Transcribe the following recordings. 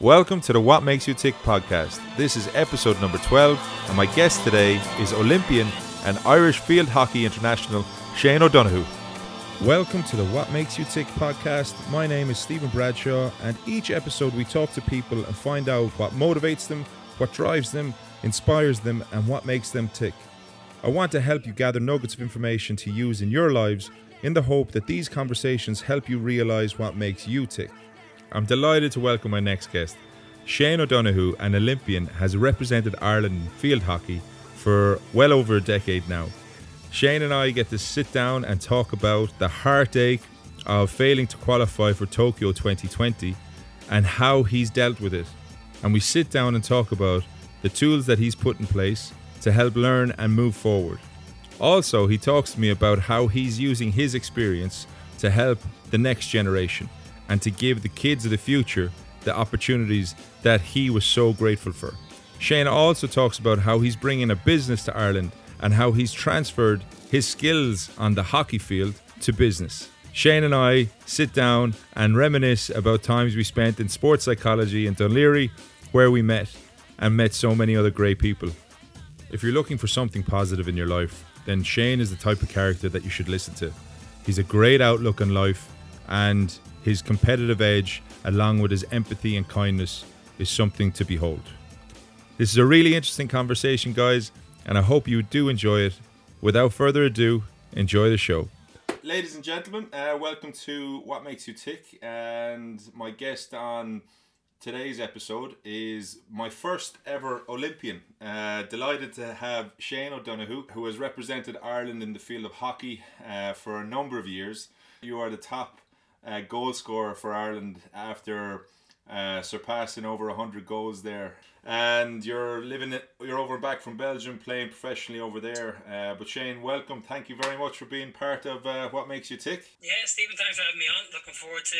Welcome to the What Makes You Tick podcast. This is episode number 12, and my guest today is Olympian and Irish Field Hockey International Shane O'Donoghue. Welcome to the What Makes You Tick podcast. My name is Stephen Bradshaw, and each episode we talk to people and find out what motivates them, what drives them, inspires them, and what makes them tick. I want to help you gather nuggets of information to use in your lives in the hope that these conversations help you realize what makes you tick. I'm delighted to welcome my next guest. Shane O'Donoghue, an Olympian, has represented Ireland in field hockey for well over a decade now. Shane and I get to sit down and talk about the heartache of failing to qualify for Tokyo 2020 and how he's dealt with it. And we sit down and talk about the tools that he's put in place to help learn and move forward. Also, he talks to me about how he's using his experience to help the next generation and to give the kids of the future the opportunities that he was so grateful for. Shane also talks about how he's bringing a business to Ireland and how he's transferred his skills on the hockey field to business. Shane and I sit down and reminisce about times we spent in sports psychology in Laoghaire, where we met and met so many other great people. If you're looking for something positive in your life, then Shane is the type of character that you should listen to. He's a great outlook on life and his competitive edge, along with his empathy and kindness, is something to behold. This is a really interesting conversation, guys, and I hope you do enjoy it. Without further ado, enjoy the show. Ladies and gentlemen, uh, welcome to What Makes You Tick. And my guest on today's episode is my first ever Olympian. Uh, delighted to have Shane O'Donoghue, who has represented Ireland in the field of hockey uh, for a number of years. You are the top uh, goal scorer for Ireland after uh, surpassing over 100 goals there. And you're living it, you're over and back from Belgium playing professionally over there. Uh, but Shane, welcome. Thank you very much for being part of uh, What Makes You Tick. Yeah, Stephen, thanks for having me on. Looking forward to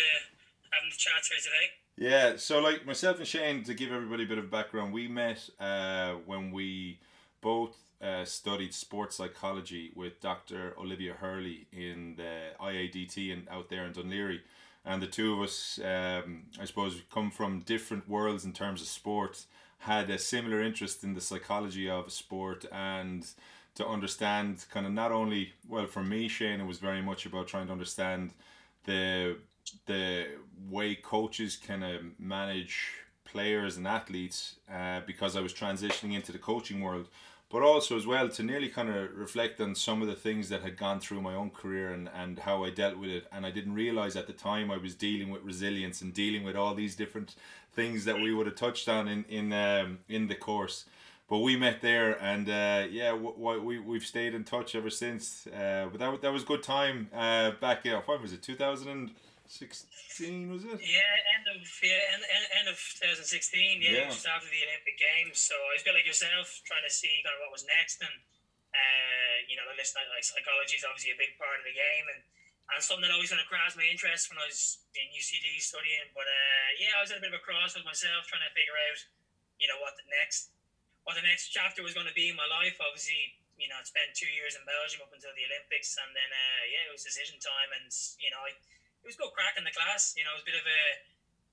having the chat here today. Yeah, so like myself and Shane, to give everybody a bit of background, we met uh, when we both uh, studied sports psychology with Dr. Olivia Hurley in the IADT and out there in Dún Laoghaire. And the two of us, um, I suppose, come from different worlds in terms of sport, had a similar interest in the psychology of sport and to understand kind of not only, well, for me, Shane, it was very much about trying to understand the the way coaches kind of manage players and athletes uh, because I was transitioning into the coaching world but also as well to nearly kind of reflect on some of the things that had gone through my own career and, and how I dealt with it. And I didn't realize at the time I was dealing with resilience and dealing with all these different things that we would have touched on in in um, in the course. But we met there, and uh, yeah, w- we we've stayed in touch ever since. Uh, but that that was good time uh, back. in what was it? Two thousand sixteen was it? Yeah, end of yeah, end, end end of 2016. Yeah, yeah, just after the Olympic Games. So I was a bit like yourself, trying to see kind of what was next, and uh, you know, listen, like psychology is obviously a big part of the game, and and something that always kind of grasped my interest when I was in UCD studying. But uh, yeah, I was at a bit of a cross with myself, trying to figure out, you know, what the next what the next chapter was going to be in my life. Obviously, you know, I spent two years in Belgium up until the Olympics, and then uh, yeah, it was decision time, and you know, I it was good crack in the class. You know, it was a bit of a,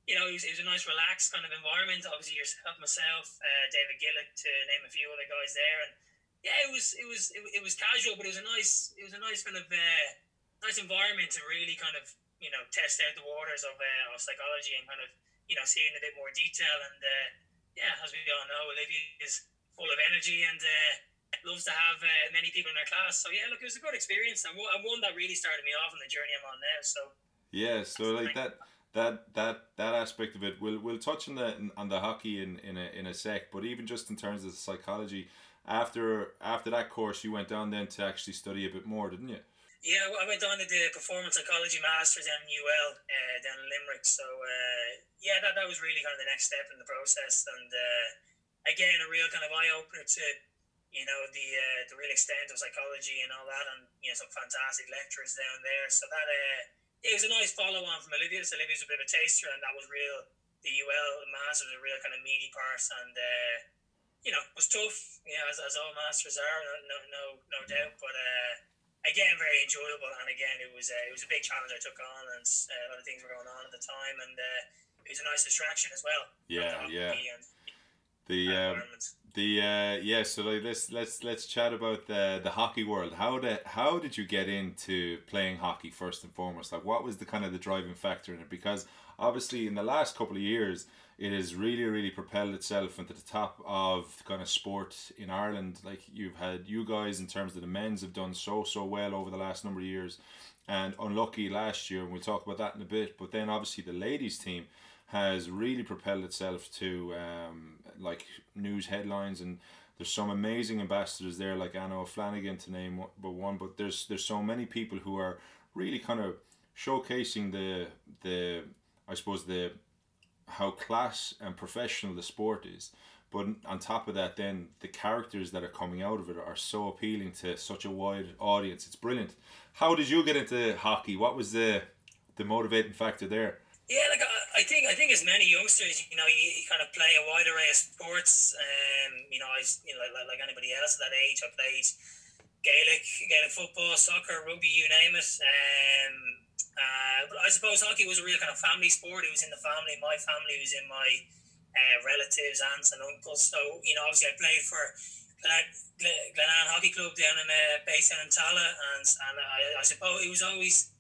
you know, it was, it was a nice relaxed kind of environment. Obviously, yourself, myself, uh, David Gillick, to name a few other guys there, and yeah, it was it was it, it was casual, but it was a nice it was a nice kind of uh, nice environment to really kind of you know test out the waters of uh, of psychology and kind of you know see in a bit more detail. And uh, yeah, as we all know, Olivia is full of energy and. Uh, loves to have uh, many people in our class. So yeah, look, it was a good experience and one that really started me off on the journey I'm on now. So yeah, so like that that that that aspect of it we'll we'll touch on the on the hockey in in a, in a sec but even just in terms of the psychology after after that course you went down then to actually study a bit more didn't you? Yeah I went on to the performance psychology masters down in UL uh, down in Limerick so uh, yeah that, that was really kind of the next step in the process and uh, again a real kind of eye-opener to you know the uh, the real extent of psychology and all that and you know some fantastic lecturers down there so that uh it was a nice follow on from Olivia. So Olivia's a bit of a taster, and that was real. The UL Masters was a real kind of meaty part, and uh, you know, it was tough. You know, as, as all masters are, no no no doubt. But uh, again, very enjoyable, and again, it was uh, it was a big challenge I took on, and uh, a lot of things were going on at the time, and uh, it was a nice distraction as well. Yeah, yeah. The um, the uh, yeah, so like, let's let's let's chat about the the hockey world. How did how did you get into playing hockey first and foremost? Like, what was the kind of the driving factor in it? Because obviously, in the last couple of years, it has really really propelled itself into the top of kind of sport in Ireland. Like you've had you guys in terms of the men's have done so so well over the last number of years, and unlucky last year, and we'll talk about that in a bit. But then obviously the ladies team has really propelled itself to um, like news headlines and there's some amazing ambassadors there like Anna O'Flanagan to name but one but there's there's so many people who are really kind of showcasing the the I suppose the how class and professional the sport is. But on top of that then the characters that are coming out of it are so appealing to such a wide audience. It's brilliant. How did you get into hockey? What was the the motivating factor there? Yeah, like I, think I think as many youngsters, you know, you, you, kind of play a wide array of sports. Um, you know, I you know like, like anybody else at that age, I played Gaelic, Gaelic football, soccer, rugby, you name it. Um, uh, but I suppose hockey was a real kind of family sport. It was in the family. My family was in my uh, relatives, aunts, and uncles. So you know, obviously, I played for Glen, Glenanne Hockey Club down in uh, based down in Tallaght, and and I, I suppose it was always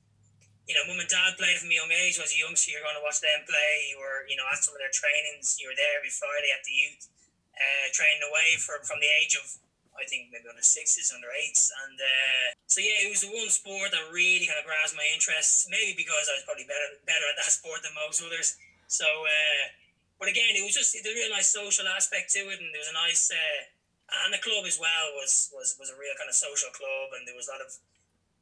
you know, mum and dad played from a young age. As a youngster, you're going to watch them play. You were, you know, at some of their trainings. You were there every Friday at the youth, uh, training away from from the age of, I think maybe under sixes, under eights, and uh, so yeah, it was the one sport that really kind of grasped my interest. Maybe because I was probably better better at that sport than most others. So, uh, but again, it was just the real nice social aspect to it, and there was a nice. Uh, and the club as well was, was was a real kind of social club, and there was a lot of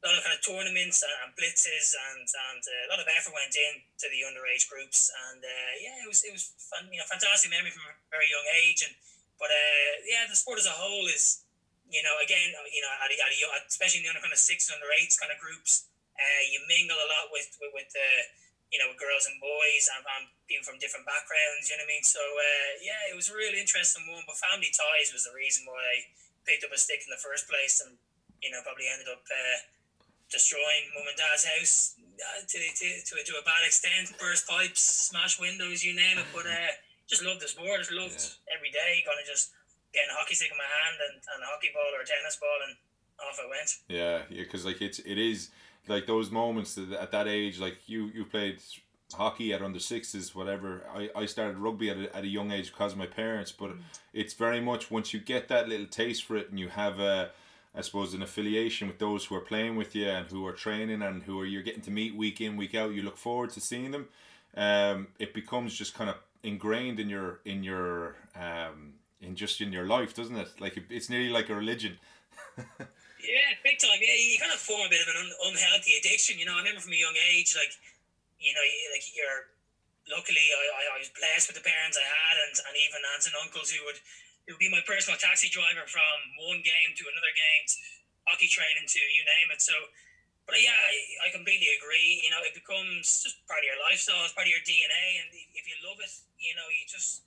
a lot of kind of tournaments and, blitzes and and uh, a lot of effort went in to the underage groups. And uh, yeah it was it was fun you know fantastic memory from a very young age. And but uh, yeah the sport as a whole is you know again you know at, at especially in the under kind of six and under eights kind of groups uh, you mingle a lot with with, with you know girls and boys and, and, people from different backgrounds you know what I mean? So uh, yeah it was a really interesting one but family ties was the reason why I picked up a stick in the first place and you know probably ended up uh, destroying mum and dad's house uh, to, to, to, to a bad extent, burst pipes, smash windows, you name it. But uh, just loved the sport, just loved yeah. every day, kind of just getting a hockey stick in my hand and, and a hockey ball or a tennis ball and off I went. Yeah, yeah, because like it's it is like those moments that at that age, like you you played hockey at under sixes, whatever. I, I started rugby at a, at a young age because of my parents, but mm. it's very much once you get that little taste for it and you have a I suppose, an affiliation with those who are playing with you and who are training and who are you're getting to meet week in week out. You look forward to seeing them. Um, it becomes just kind of ingrained in your in your um, in just in your life, doesn't it? Like it's nearly like a religion. yeah, big time. Yeah, you kind of form a bit of an un- unhealthy addiction. You know, I remember from a young age, like you know, like you're luckily I, I, I was blessed with the parents I had and, and even aunts and uncles who would it would be my personal taxi driver from one game to another game to hockey training to you name it. So, but yeah, I, I completely agree. You know, it becomes just part of your lifestyle, it's part of your DNA, and if you love it, you know, you just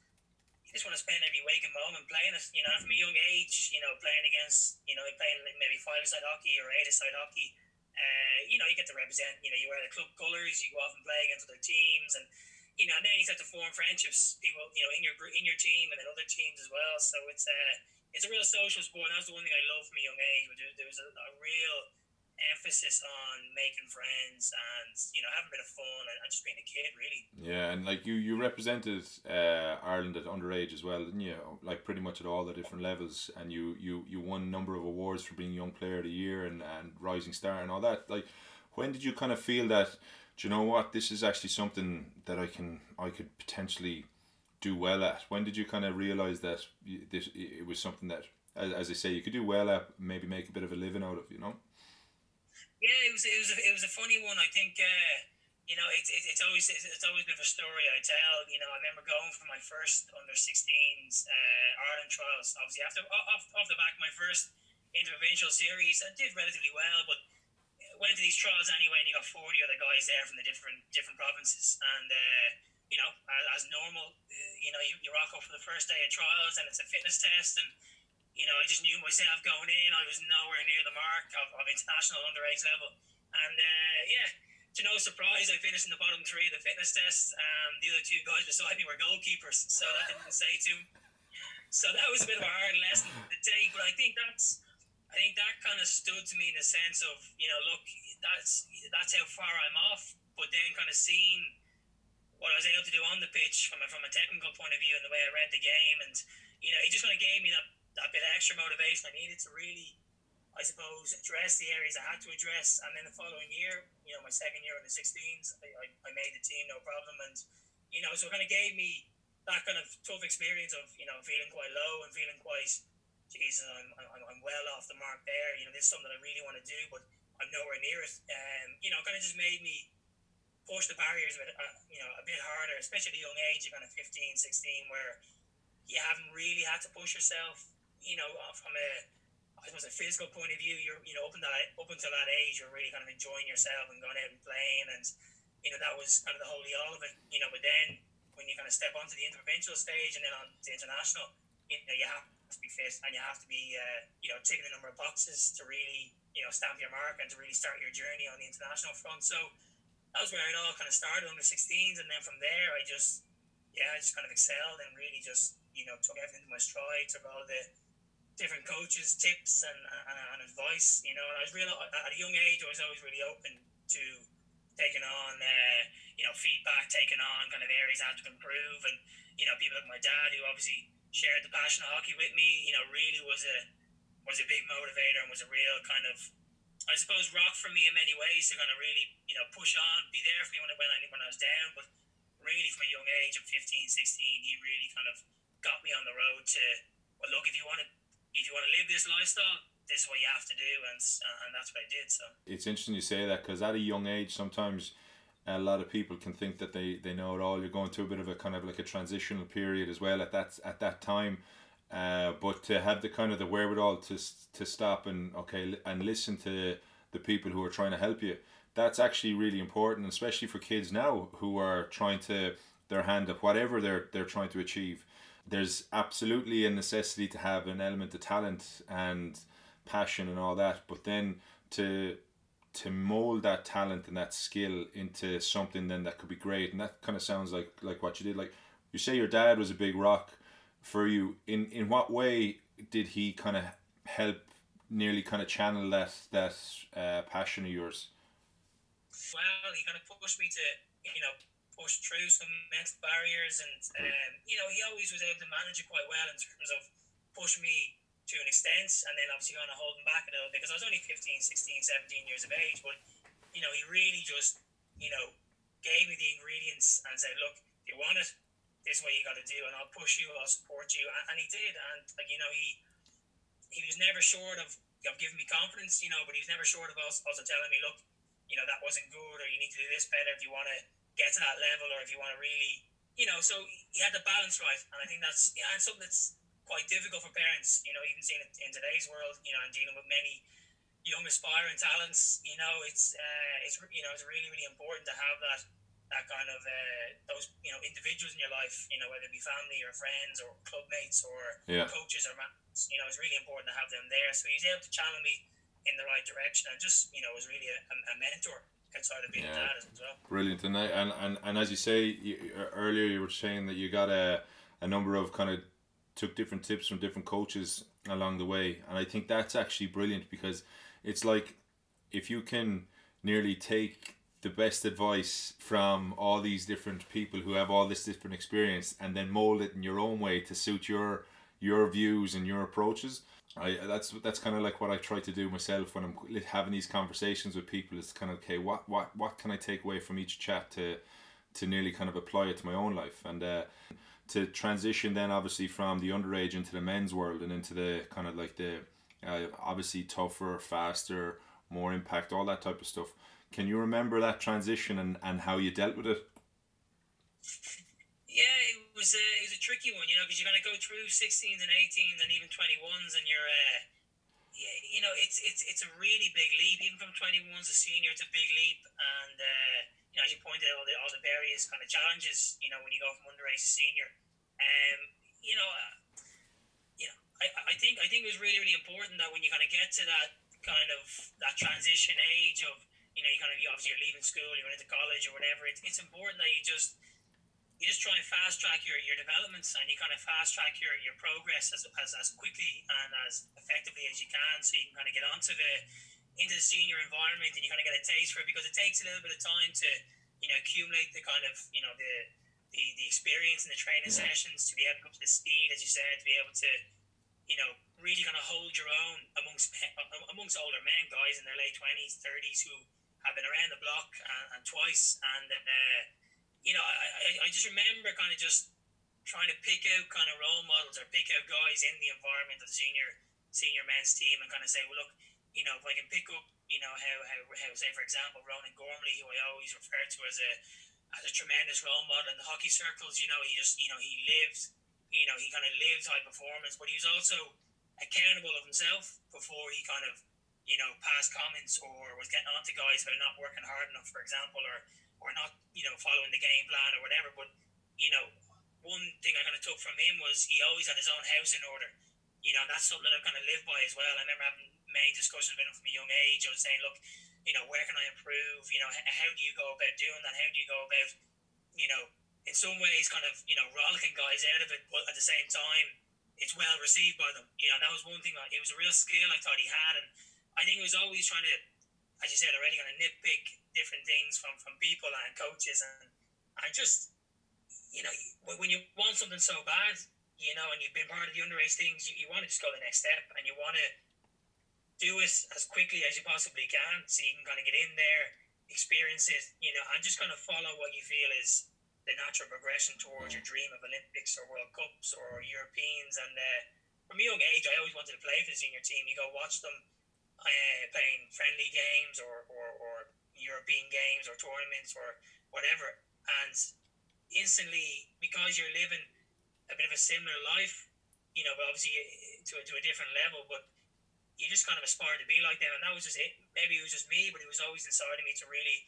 you just want to spend every waking moment playing it. You know, from a young age, you know, playing against, you know, playing maybe five-a-side hockey or eight-a-side hockey. Uh, you know, you get to represent. You know, you wear the club colours. You go off and play against other teams, and you know, and then you start to form friendships, people, you know, in your in your team and then other teams as well. So it's a it's a real social sport. And that's the one thing I love from a young age. There, there was a, a, real emphasis on making friends and you know having a bit of fun and, and just being a kid, really. Yeah, and like you, you represented uh, Ireland at underage as well, didn't you? Like pretty much at all the different levels, and you you you won a number of awards for being young player of the year and and rising star and all that. Like, when did you kind of feel that? Do you know what? This is actually something that I can I could potentially do well at. When did you kind of realize that this it was something that, as, I say, you could do well at, maybe make a bit of a living out of, you know? Yeah, it was it was a, it was a funny one. I think uh, you know it's it, it's always it's, it's always been a story I tell. You know, I remember going for my first under 16s uh, Ireland trials. Obviously, after off, off the back of my first interprovincial series, I did relatively well, but went to these trials anyway, and you got forty other guys there from the different different provinces, and uh, you know, as, as normal, uh, you know, you, you rock up for the first day of trials, and it's a fitness test, and you know, I just knew myself going in, I was nowhere near the mark of, of international underage level, and uh, yeah. to no surprise, I finished in the bottom three of the fitness test. Um, the other two guys beside me were goalkeepers, so that didn't say too. So that was a bit of a hard lesson to take, but I think that's, I think that kind of stood to me in the sense of, you know, look, that's that's how far I'm off. But then kind of seeing what I was able to do on the pitch from a, from a technical point of view and the way I read the game, and you know, it just kind of gave me that, that bit of extra motivation I needed to really I suppose, address the areas I had to address. And then the following year, you know, my second year in the 16s, I, I, I made the team, no problem. And, you know, so it kind of gave me that kind of tough experience of, you know, feeling quite low and feeling quite, Jesus, I'm, I'm, I'm well off the mark there. You know, this is something I really want to do, but I'm nowhere near it. Um, you know, kind of just made me push the barriers bit, uh, you know, a bit harder, especially at a young age, kind of 15, 16, where you haven't really had to push yourself, you know, from a, I suppose a physical point of view, you're you know up that up until that age, you're really kind of enjoying yourself and going out and playing, and you know that was kind of the holy all of it. You know, but then when you kind of step onto the interprovincial stage and then on the international, you know you have be fit and you have to be uh, you know ticking a number of boxes to really you know stamp your mark and to really start your journey on the international front. So that was where it all kind of started under 16s, and then from there I just yeah I just kind of excelled and really just you know took everything to my stride, took all the different coaches' tips and, and, and advice. You know, and I was real at a young age. I was always really open to taking on, uh, you know, feedback, taking on kind of areas I had to improve, and you know, people like my dad who obviously shared the passion of hockey with me. You know, really was a was a big motivator and was a real kind of I suppose rock for me in many ways to kind of really you know push on, be there for me when I when I, when I was down, but really from a young age of 15, 16, he really kind of got me on the road to well, look, if you want to if you want to live this lifestyle, this is what you have to do, and and that's what I did. So it's interesting you say that because at a young age, sometimes a lot of people can think that they, they know it all. You're going through a bit of a kind of like a transitional period as well at that at that time. Uh, but to have the kind of the wherewithal to to stop and okay and listen to the people who are trying to help you, that's actually really important, especially for kids now who are trying to their hand up whatever they're they're trying to achieve there's absolutely a necessity to have an element of talent and passion and all that, but then to to mold that talent and that skill into something then that could be great, and that kind of sounds like like what you did. Like you say, your dad was a big rock for you. In in what way did he kind of help nearly kind of channel that that uh, passion of yours? Well, he kind of pushed me to you know push through some mental barriers, and um, you know he always was able to manage it quite well in terms of pushing me to an extent, and then obviously kind of holding back a little bit because I was only 15, 16, 17 years of age, but you know he really just you know gave me the ingredients and said, look, if you want it, this is what you got to do, and I'll push you, I'll support you, and, and he did, and like you know he he was never short of of giving me confidence, you know, but he was never short of also, also telling me, look, you know, that wasn't good, or you need to do this better if you want to get to that level or if you want to really, you know, so he had the balance right. And I think that's, yeah, and something that's quite difficult for parents, you know, even seeing it in today's world, you know, and dealing with many young aspiring talents, you know, it's, uh, it's, you know, it's really, really important to have that, that kind of, uh, those, you know, individuals in your life, you know, whether it be family or friends or club mates or yeah. coaches or, you know, it's really important to have them there. So he's able to channel me in the right direction and just, you know, was really a, a mentor outside of being yeah. dad as well. Brilliant, and and and, and as you say you, earlier, you were saying that you got a a number of kind of took different tips from different coaches along the way, and I think that's actually brilliant because it's like if you can nearly take the best advice from all these different people who have all this different experience and then mold it in your own way to suit your your views and your approaches I that's that's kind of like what I try to do myself when I'm having these conversations with people. Is kind of okay, what what what can I take away from each chat to to nearly kind of apply it to my own life and uh, to transition then obviously from the underage into the men's world and into the kind of like the uh, obviously tougher, faster, more impact, all that type of stuff. Can you remember that transition and, and how you dealt with it? Yeah, it was a it was a tricky one, you know, because you're going to go through 16s and 18s and even 21s, and you're, uh, you know, it's it's it's a really big leap. Even from 21s a senior, it's a big leap, and uh, you know, as you pointed out, all the all the various kind of challenges, you know, when you go from underage to senior, um, you know, uh, you know, I, I think I think it was really really important that when you kind of get to that kind of that transition age of you know, you kind of you obviously you're leaving school, you're going into college or whatever. It's, it's important that you just you just try and fast track your, your developments and you kind of fast track your, your progress as, as, as quickly and as effectively as you can so you can kind of get onto the into the senior environment and you kind of get a taste for it because it takes a little bit of time to you know accumulate the kind of you know the the, the experience and the training yeah. sessions to be able to go to the speed as you said to be able to you know really kind of hold your own amongst amongst older men guys in their late 20s 30s who have been around the block and, and twice and uh, you know, I, I, I just remember kind of just trying to pick out kind of role models or pick out guys in the environment of the senior senior men's team and kind of say, well, look, you know, if I can pick up, you know, how, how, how say, for example, Ronan Gormley, who I always refer to as a as a tremendous role model in the hockey circles, you know, he just, you know, he lived, you know, he kind of lived high performance, but he was also accountable of himself before he kind of, you know, passed comments or was getting on to guys about not working hard enough, for example, or or not, you know, following the game plan or whatever. But you know, one thing I kind of took from him was he always had his own house in order. You know, that's something that I've kind of lived by as well. I remember having discussions him from a young age. I was saying, look, you know, where can I improve? You know, how do you go about doing that? How do you go about, you know, in some ways, kind of, you know, rollicking guys out of it, but at the same time, it's well received by them. You know, that was one thing. It was a real skill I thought he had, and I think he was always trying to, as you said already, kind of nitpick different things from from people and coaches, and I just you know when you want something so bad, you know, and you've been part of the underage things, you, you want to just go the next step, and you want to do it as quickly as you possibly can, so you can kind of get in there, experience it, you know, and just kind of follow what you feel is the natural progression towards your dream of Olympics or World Cups or Europeans. And uh, from a young age, I always wanted to play for the senior team. You go watch them uh, playing friendly games or, or, or European games or tournaments or whatever, and instantly because you're living a bit of a similar life, you know, but obviously to a, to a different level, but you just kind of aspire to be like them, and that was just it. Maybe it was just me, but it was always inside of me to really,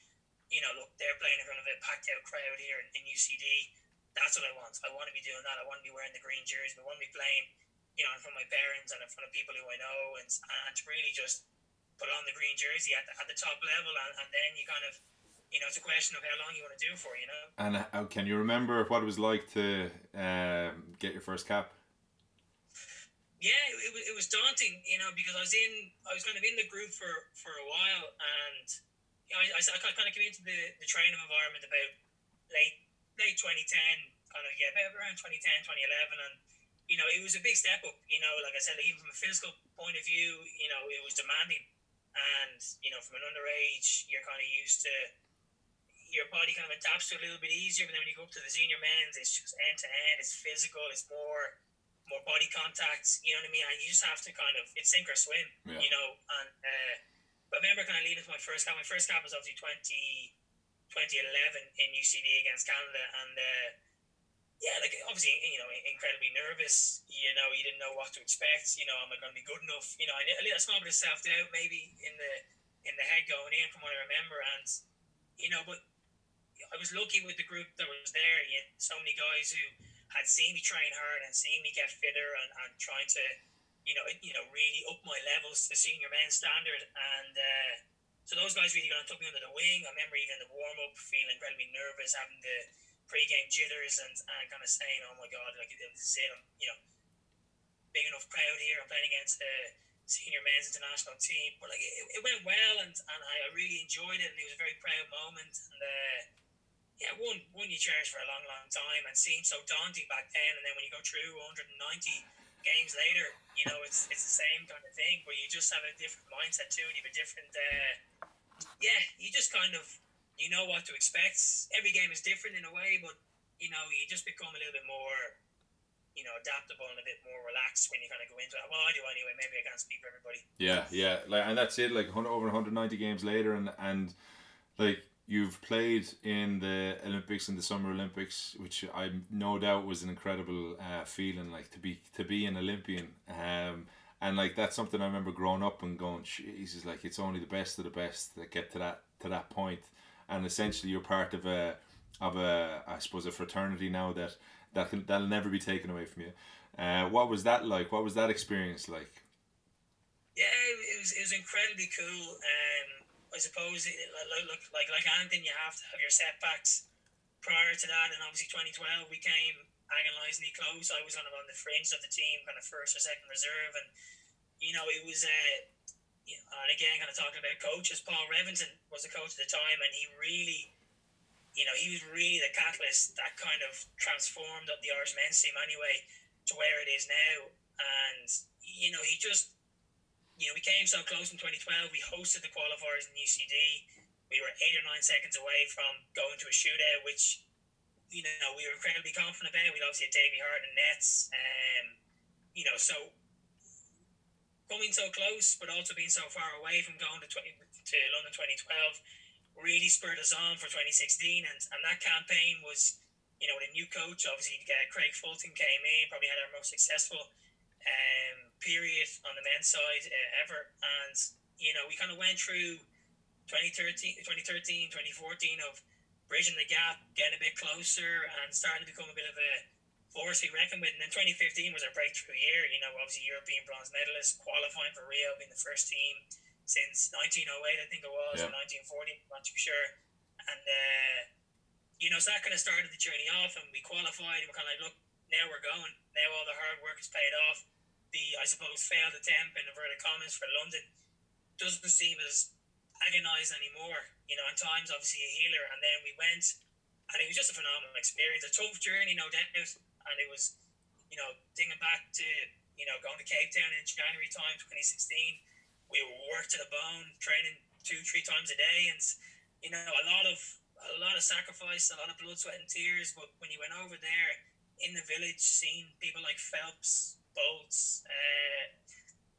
you know, look, they're playing in front of a packed out crowd here in, in UCD. That's what I want. I want to be doing that. I want to be wearing the green jersey. I want to be playing, you know, in front of my parents and in front of people who I know, and and to really just put on the green jersey at the, at the top level, and, and then you kind of, you know, it's a question of how long you want to do for, you know. And how, can you remember what it was like to um, get your first cap? Yeah, it, it, was daunting, you know, because I was in, I was kind of in the group for, for a while, and you know, I, I, I kind of came into the, the training environment about late late 2010, kind of yeah, about around 2010, 2011, and you know, it was a big step up. You know, like I said, even from a physical point of view, you know, it was demanding and you know from an underage you're kind of used to your body kind of adapts to a little bit easier but then when you go up to the senior men's it's just end to end it's physical it's more more body contact you know what I mean and you just have to kind of it's sink or swim yeah. you know and uh, but I remember kind of leading to my first cap my first cap was obviously 20 2011 in UCD against Canada and uh, yeah, like obviously, you know, incredibly nervous. You know, you didn't know what to expect. You know, am I going to be good enough? You know, I a little small bit of self doubt maybe in the in the head going in from what I remember, and you know, but I was lucky with the group that was there. You had so many guys who had seen me train hard and seen me get fitter and, and trying to, you know, you know, really up my levels to senior men's standard. And uh, so those guys really kind of took me under the wing. I remember even the warm up, feeling incredibly nervous, having the pre-game jitters and, and kind of saying, "Oh my God, like this is it. I'm, you know, big enough crowd here. I'm playing against the senior men's international team." But like it, it went well, and, and I really enjoyed it, and it was a very proud moment. And uh, yeah, one one you cherish for a long, long time, and seemed so daunting back then. And then when you go through 190 games later, you know it's it's the same kind of thing, but you just have a different mindset too, and you have a different. Uh, yeah, you just kind of you know what to expect. Every game is different in a way, but you know you just become a little bit more, you know, adaptable and a bit more relaxed when you kind of go into it. Well, I do anyway. Maybe I can't speak for everybody. Yeah, yeah, like and that's it. Like over 190 games later, and and like you've played in the Olympics and the Summer Olympics, which I no doubt was an incredible uh, feeling. Like to be to be an Olympian. Um, and like that's something I remember growing up and going, Jesus, like it's only the best of the best that get to that to that point and essentially you're part of a of a I suppose a fraternity now that that can that'll never be taken away from you. Uh, what was that like? What was that experience like? Yeah, it was, it was incredibly cool. Um, I suppose look like like anything, you have to have your setbacks. Prior to that, and obviously 2012, we came agonisingly close. I was kind of on the fringe of the team, kind of first or second reserve, and you know it was. Uh, and again, kind of talking about coaches, Paul Revington was the coach at the time, and he really, you know, he was really the catalyst that kind of transformed the Irish men's team anyway to where it is now. And you know, he just you know, we came so close in 2012. We hosted the qualifiers in UCD. We were eight or nine seconds away from going to a shootout, which, you know, we were incredibly confident about. We'd obviously had Davy Harte and Nets. Um, you know, so coming so close, but also being so far away from going to 20, to London 2012 really spurred us on for 2016. And, and that campaign was, you know, with a new coach, obviously, uh, Craig Fulton came in, probably had our most successful um, period on the men's side uh, ever. And, you know, we kind of went through 2013, 2013, 2014 of bridging the gap, getting a bit closer, and starting to become a bit of a force we reckon with. And then 2015 was our breakthrough year. You know, obviously European bronze medalist, qualifying for Rio, being the first team since 1908, I think it was, yeah. or 1940, not too sure. And, uh, you know, so that kind of started the journey off, and we qualified, and we're kind of like, look, now we're going. Now all the hard work is paid off the I suppose failed attempt in inverted commas for London doesn't seem as agonised anymore. You know, at times obviously a healer, and then we went, and it was just a phenomenal experience, a tough journey, no doubt, and it was, you know, thinking back to you know going to Cape Town in January time 2016, we worked to the bone, training two three times a day, and you know a lot of a lot of sacrifice, a lot of blood, sweat, and tears. But when you went over there in the village, seeing people like Phelps, Bolts, uh,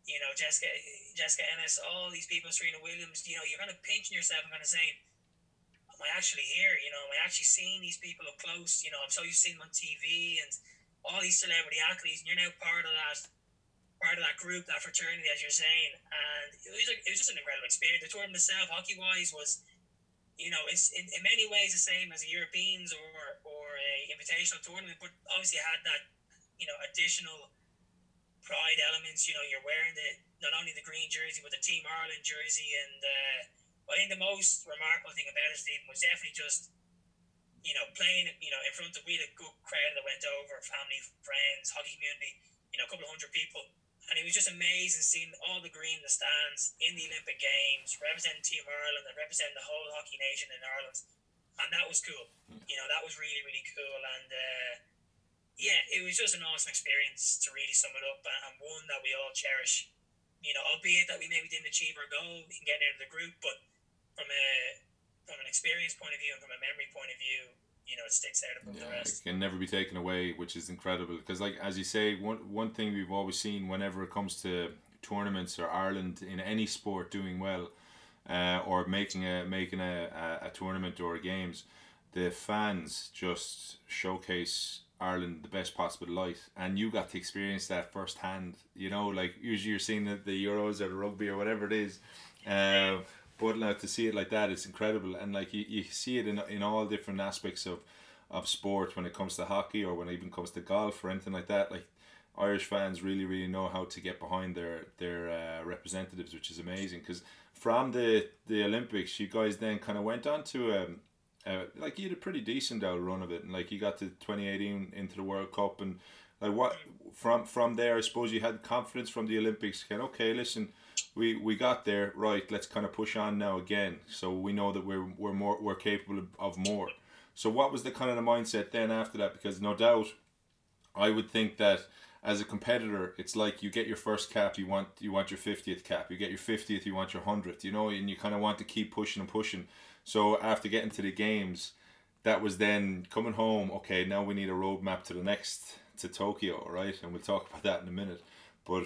you know, Jessica, Jessica Ennis, all these people, Serena Williams, you know, you're kind of pinching yourself and kind of saying, am I actually here? You know, am I actually seeing these people up close? You know, I'm so used to seeing them on TV and all these celebrity athletes, and you're now part of that part of that group, that fraternity, as you're saying. And it was, like, it was just an incredible experience. The tournament itself, hockey wise, was, you know, it's in, in many ways the same as Europeans or, or a invitational tournament, but obviously had that, you know, additional pride elements. You know, you're wearing the not only the green jersey but the Team Ireland jersey, and uh, I think the most remarkable thing about it, Stephen, was definitely just you know playing. You know, in front of a good crowd that went over, family, friends, hockey community. You know, a couple of hundred people. And it was just amazing seeing all the green in the stands in the Olympic Games, representing Team Ireland and representing the whole hockey nation in Ireland. And that was cool. You know, that was really, really cool. And uh, yeah, it was just an awesome experience to really sum it up, and one that we all cherish. You know, albeit that we maybe didn't achieve our goal in getting out of the group, but from a from an experience point of view and from a memory point of view, you know, it sticks out above yeah, the rest. It can never be taken away, which is incredible. Because, like as you say, one one thing we've always seen whenever it comes to tournaments or Ireland in any sport doing well, uh, or making a making a, a, a tournament or games, the fans just showcase Ireland the best possible light, and you got to experience that firsthand. You know, like usually you're seeing the, the Euros or the rugby or whatever it is, uh, but now to see it like that, it's incredible, and like you, you see it in in all different aspects of of sport when it comes to hockey or when it even comes to golf or anything like that. Like Irish fans really really know how to get behind their their uh, representatives, which is amazing. Because from the the Olympics, you guys then kind of went on to um, uh, like you had a pretty decent out run of it, and like you got to 2018 into the World Cup, and like what from from there, I suppose you had confidence from the Olympics. Kind okay, listen, we we got there, right? Let's kind of push on now again. So we know that we're we're more we're capable of, of more. So what was the kind of the mindset then after that? Because no doubt, I would think that as a competitor, it's like you get your first cap, you want you want your fiftieth cap, you get your fiftieth, you want your hundredth, you know, and you kind of want to keep pushing and pushing. So after getting to the games, that was then coming home. Okay, now we need a roadmap to the next to Tokyo, right? And we'll talk about that in a minute. But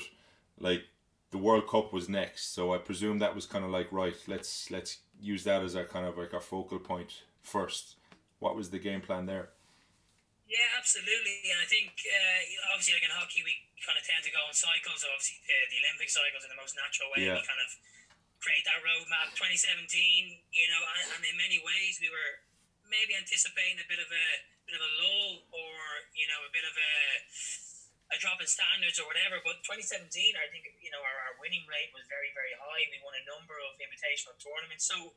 like the World Cup was next, so I presume that was kind of like right. Let's let's use that as our kind of like our focal point first. What was the game plan there? Yeah, absolutely. And I think uh, obviously like in hockey, we kind of tend to go in cycles. Obviously, uh, the Olympic cycles in the most natural way. Yeah. We kind of create that roadmap. 2017, you know, and, and in many ways we were maybe anticipating a bit of a bit of a lull or you know a bit of a a drop in standards or whatever. But 2017, I think you know our, our winning rate was very very high. We won a number of invitational tournaments, so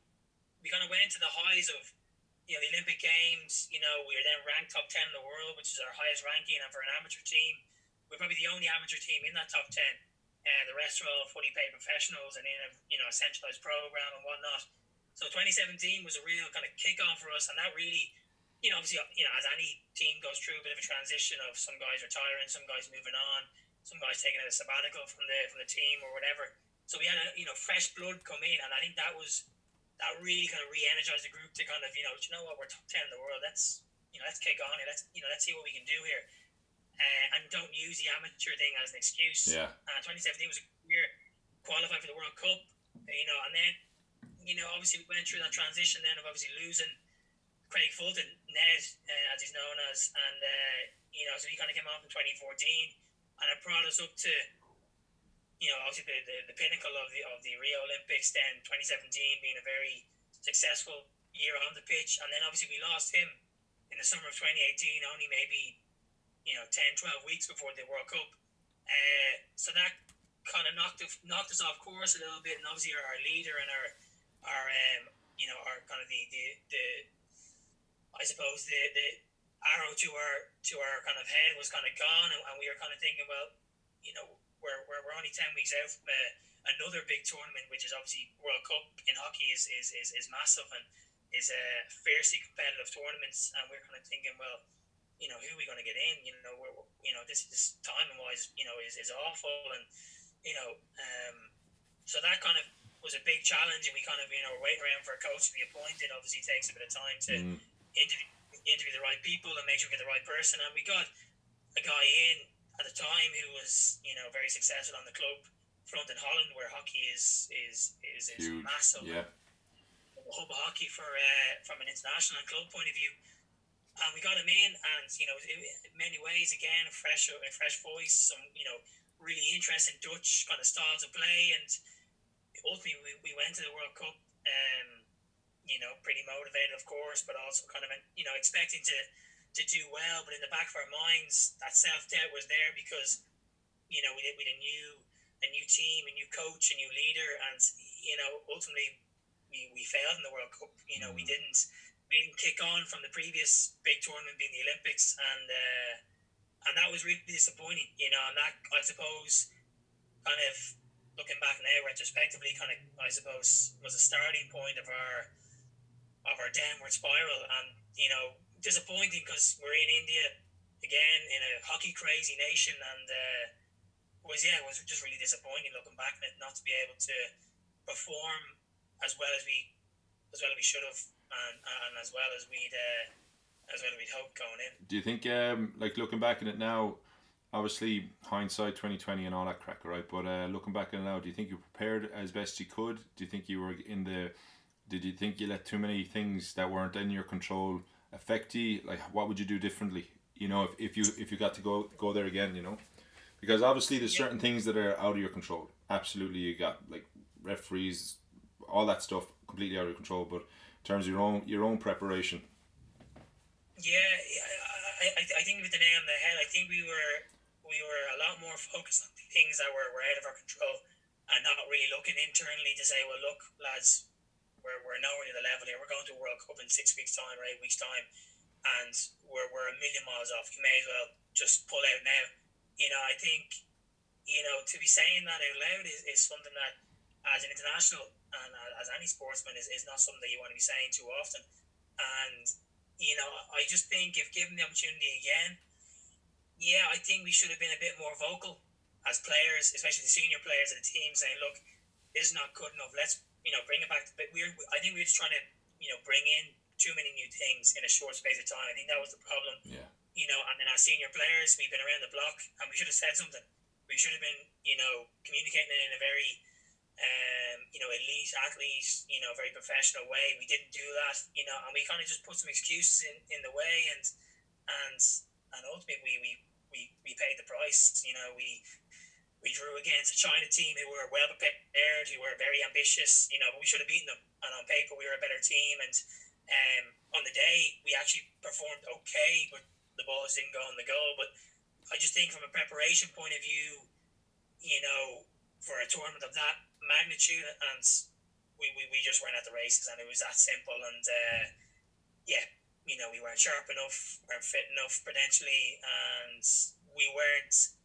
we kind of went into the highs of you know the Olympic Games. You know we were then ranked top ten in the world, which is our highest ranking, and for an amateur team, we're probably the only amateur team in that top ten. The rest are all fully paid professionals and in a you know a centralized program and whatnot. So 2017 was a real kind of kick on for us, and that really you know, obviously, you know, as any team goes through a bit of a transition of some guys retiring, some guys moving on, some guys taking a sabbatical from the from the team or whatever. So we had a you know fresh blood come in, and I think that was that really kind of re-energized the group to kind of you know you know what we're top ten in the world. Let's you know let's kick on it. Let's you know let's see what we can do here, uh, and don't use the amateur thing as an excuse. Yeah. Uh, 2017 was a year qualified for the World Cup, you know, and then you know obviously we went through that transition then of obviously losing Craig Fulton, Ned, uh, as he's known as, and uh, you know, so he kind of came on in 2014, and it brought us up to, you know, obviously the, the, the pinnacle of the of the Rio Olympics. Then 2017 being a very successful year on the pitch, and then obviously we lost him in the summer of 2018, only maybe you know 10, 12 weeks before the World Cup. Uh, so that kind of knocked knocked us off course a little bit, and obviously our, our leader and our our um, you know our kind of the the, the I suppose the, the arrow to our to our kind of head was kind of gone, and, and we were kind of thinking, well, you know, we're, we're, we're only ten weeks out from a, another big tournament, which is obviously World Cup in hockey is is, is, is massive and is a fiercely competitive tournaments, and we're kind of thinking, well, you know, who are we going to get in? You know, we're, you know, this this timing wise, you know, is, is awful, and you know, um, so that kind of was a big challenge, and we kind of you know were waiting around for a coach to be appointed. Obviously, takes a bit of time to. Mm interview, interview the right people and make sure we get the right person. And we got a guy in at the time who was, you know, very successful on the club front in Holland, where hockey is is is, is massive. Yeah. Hub hockey for uh, from an international and club point of view. And we got him in, and you know, in many ways, again, a fresh, a fresh voice, some you know, really interesting Dutch kind of styles of play, and ultimately we, we went to the World Cup. Um, you know, pretty motivated, of course, but also kind of, you know, expecting to to do well. But in the back of our minds, that self doubt was there because, you know, we did had a new a new team, a new coach, a new leader, and you know, ultimately, we, we failed in the World Cup. You know, mm. we didn't didn't kick on from the previous big tournament being the Olympics, and uh, and that was really disappointing. You know, and that I suppose kind of looking back now retrospectively, kind of I suppose was a starting point of our of our downward spiral. And, you know, disappointing because we're in India again in a hockey crazy nation. And uh, was, yeah, it was just really disappointing looking back not to be able to perform as well as we as well as we should have and, and as well as we'd uh, as well as we'd hoped going in. Do you think um, like looking back at it now obviously hindsight 2020 and all that crack right but uh, looking back at it now do you think you prepared as best you could do you think you were in the did you think you let too many things that weren't in your control affect you? Like, what would you do differently? You know, if, if you if you got to go go there again, you know, because obviously there's certain things that are out of your control. Absolutely, you got like referees, all that stuff completely out of your control. But terms of your own your own preparation. Yeah, I, I, I think with the nail on the head, I think we were we were a lot more focused on things that were, were out of our control and not really looking internally to say, well, look, lads, we're, we're nowhere near the level here. We're going to a World Cup in six weeks' time or eight weeks' time, and we're, we're a million miles off. You may as well just pull out now. You know, I think, you know, to be saying that out loud is, is something that, as an international and as any sportsman, is, is not something that you want to be saying too often. And, you know, I just think if given the opportunity again, yeah, I think we should have been a bit more vocal as players, especially the senior players of the team, saying, look, this is not good enough. Let's you know, bring it back. But we're, I think we're just trying to, you know, bring in too many new things in a short space of time. I think that was the problem. Yeah. You know, and then our senior players, we've been around the block, and we should have said something. We should have been, you know, communicating in a very, um, you know, elite athlete, you know, very professional way. We didn't do that, you know, and we kind of just put some excuses in, in the way, and and and ultimately we, we we we paid the price. You know, we we drew against a China team who were well prepared, who were very ambitious. You know, but we should have beaten them. And on paper, we were a better team. And um, on the day, we actually performed okay, but the balls didn't go on the goal. But I just think from a preparation point of view, you know, for a tournament of that magnitude, and we, we, we just weren't at the races, and it was that simple. And uh, yeah, you know, we weren't sharp enough, weren't fit enough potentially, and we weren't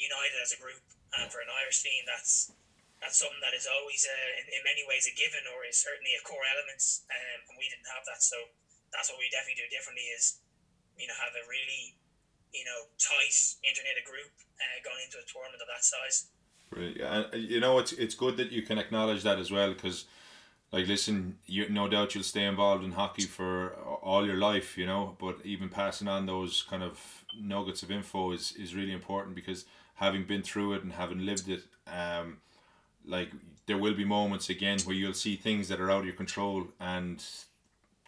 united as a group. And for an Irish team, that's that's something that is always, uh, in, in many ways, a given or is certainly a core element. Um, and we didn't have that, so that's what we definitely do differently. Is you know have a really you know tight internet group uh, going into a tournament of that size. Really, and uh, you know it's it's good that you can acknowledge that as well because like listen you no doubt you'll stay involved in hockey for all your life you know but even passing on those kind of nuggets of info is is really important because having been through it and having lived it um like there will be moments again where you'll see things that are out of your control and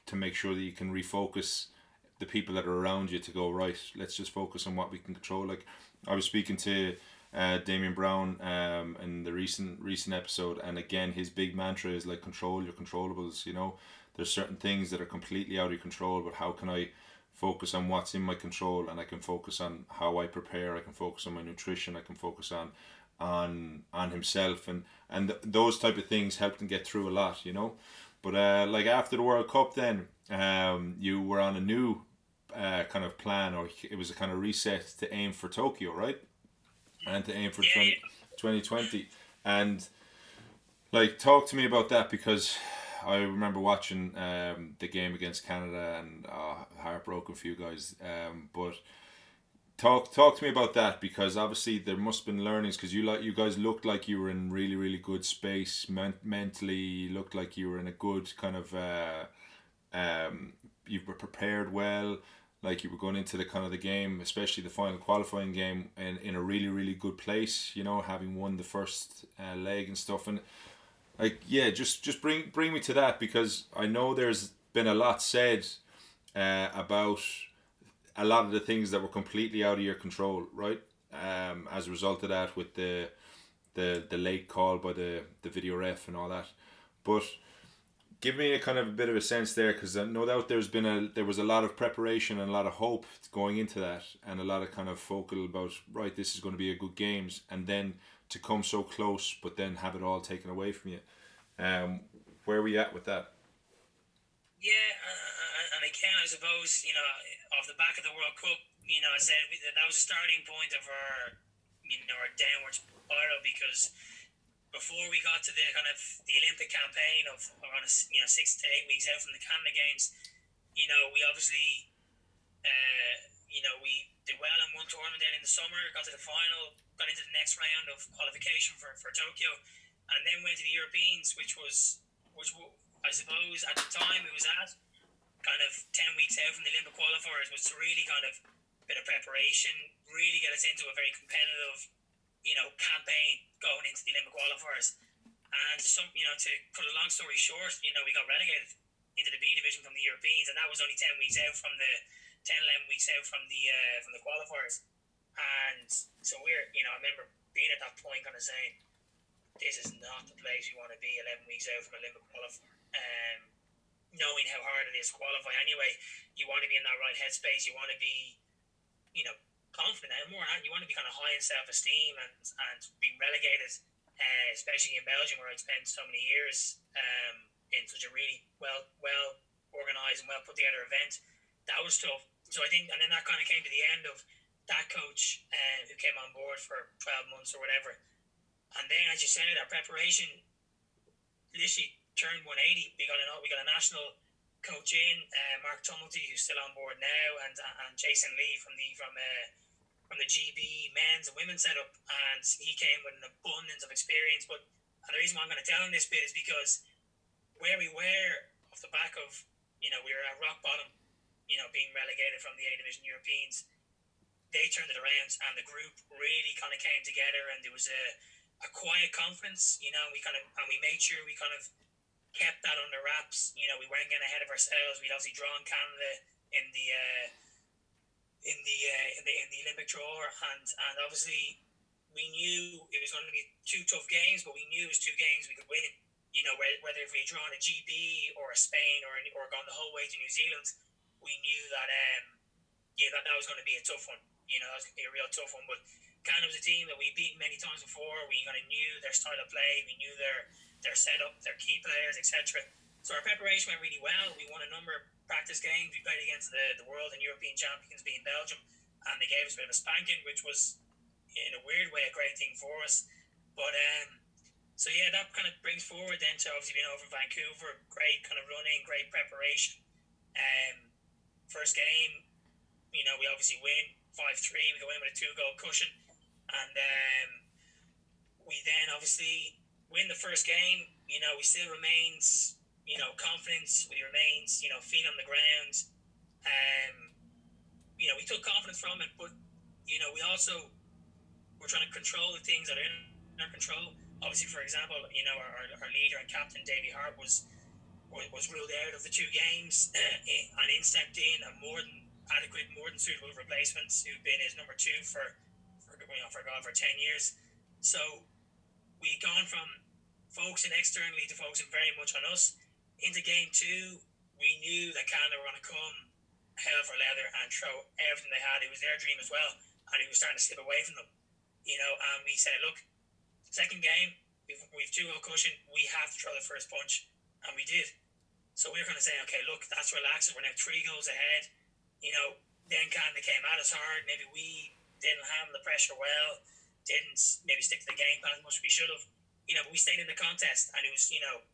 to make sure that you can refocus the people that are around you to go right let's just focus on what we can control. Like i was speaking to uh, Damien Brown um, in the recent recent episode, and again his big mantra is like control your controllables. You know, there's certain things that are completely out of your control, but how can I focus on what's in my control, and I can focus on how I prepare. I can focus on my nutrition. I can focus on on on himself, and and th- those type of things helped him get through a lot. You know, but uh, like after the World Cup, then um, you were on a new uh, kind of plan, or it was a kind of reset to aim for Tokyo, right? And to aim for yeah. 20, 2020. And like, talk to me about that because I remember watching um, the game against Canada and uh, heartbroken for you guys. Um, but talk talk to me about that because obviously there must have been learnings because you like you guys looked like you were in really really good space men- mentally looked like you were in a good kind of uh, um, you were prepared well like you were going into the kind of the game, especially the final qualifying game, in, in a really really good place. You know, having won the first uh, leg and stuff, and like yeah, just just bring bring me to that because I know there's been a lot said uh, about a lot of the things that were completely out of your control, right? Um, as a result of that, with the the the late call by the the video ref and all that, but give me a kind of a bit of a sense there because no doubt there's been a there was a lot of preparation and a lot of hope going into that and a lot of kind of focal about right this is going to be a good games and then to come so close but then have it all taken away from you. Um where are we at with that? Yeah uh, and again I suppose you know off the back of the World Cup you know I said that was a starting point of our you know our downward spiral because before we got to the kind of the Olympic campaign of around you know six to eight weeks out from the Canada Games, you know we obviously, uh, you know we did well in one tournament then in the summer, got to the final, got into the next round of qualification for, for Tokyo, and then went to the Europeans, which was which I suppose at the time it was at kind of ten weeks out from the Olympic qualifiers was to really kind of bit of preparation, really get us into a very competitive you know, campaign going into the Olympic qualifiers. And some, you know, to cut a long story short, you know, we got relegated into the B division from the Europeans, and that was only ten weeks out from the 10, 11 weeks out from the uh, from the qualifiers. And so we're, you know, I remember being at that point, kind of saying, "This is not the place we want to be." Eleven weeks out from Olympic qualifier, um, knowing how hard it is to qualify. Anyway, you want to be in that right headspace. You want to be, you know, confident anymore. And you want to be kind of high in self esteem and and being relegated, uh, especially in Belgium where I'd spent so many years um, in such a really well well organized and well put together event. That was tough. So I think, and then that kind of came to the end of that coach uh, who came on board for twelve months or whatever. And then, as you said, our preparation literally turned 180. We got a we got a national coach in, uh, Mark Tumilty, who's still on board now, and and Jason Lee from the from uh, from the GB men's and women's setup, and he came with an abundance of experience. But and the reason why I'm going to tell him this bit is because where we were off the back of, you know, we were at rock bottom, you know, being relegated from the A Division Europeans. They turned it around, and the group really kind of came together, and there was a a quiet conference. You know, we kind of and we made sure we kind of kept that under wraps. You know, we weren't getting ahead of ourselves. We'd obviously drawn Canada in the. Uh, in the uh, in the in the Olympic draw, and and obviously we knew it was going to be two tough games, but we knew it was two games we could win. You know, whether if we drawn a GB or a Spain or or gone the whole way to New Zealand, we knew that um, yeah, that that was going to be a tough one. you know, it's going to be a real tough one. But Canada was a team that we beat many times before. We kind of knew their style of play, we knew their their setup, their key players, etc. So our preparation went really well. We won a number of practice games. We played against the, the world and European champions, being Belgium, and they gave us a bit of a spanking, which was in a weird way a great thing for us. But um, so yeah, that kind of brings forward then to obviously being over Vancouver. Great kind of running, great preparation. Um, first game, you know, we obviously win five three. We go in with a two goal cushion, and um, we then obviously win the first game. You know, we still remains you know confidence. We remains you know feet on the ground. Um, you know, we took confidence from it, but you know, we also we're trying to control the things that are in our control. Obviously, for example, you know, our, our leader and captain, Davy Harte, was was ruled out of the two games uh, and in stepped in a more than adequate, more than suitable replacements who'd been his number two for, for you know, for God, for 10 years. So we've gone from focusing externally to focusing very much on us. Into game two, we knew that Canada were going to come hell for leather and throw everything they had. It was their dream as well, and it was starting to slip away from them you know, and we said, look, second game, we've, we've two goal cushion, we have to throw the first punch, and we did. So we were kind of saying, okay, look, that's relaxed. We're now three goals ahead. You know, then of came at us hard. Maybe we didn't handle the pressure well, didn't maybe stick to the game plan as much as we should have. You know, but we stayed in the contest, and it was, you know,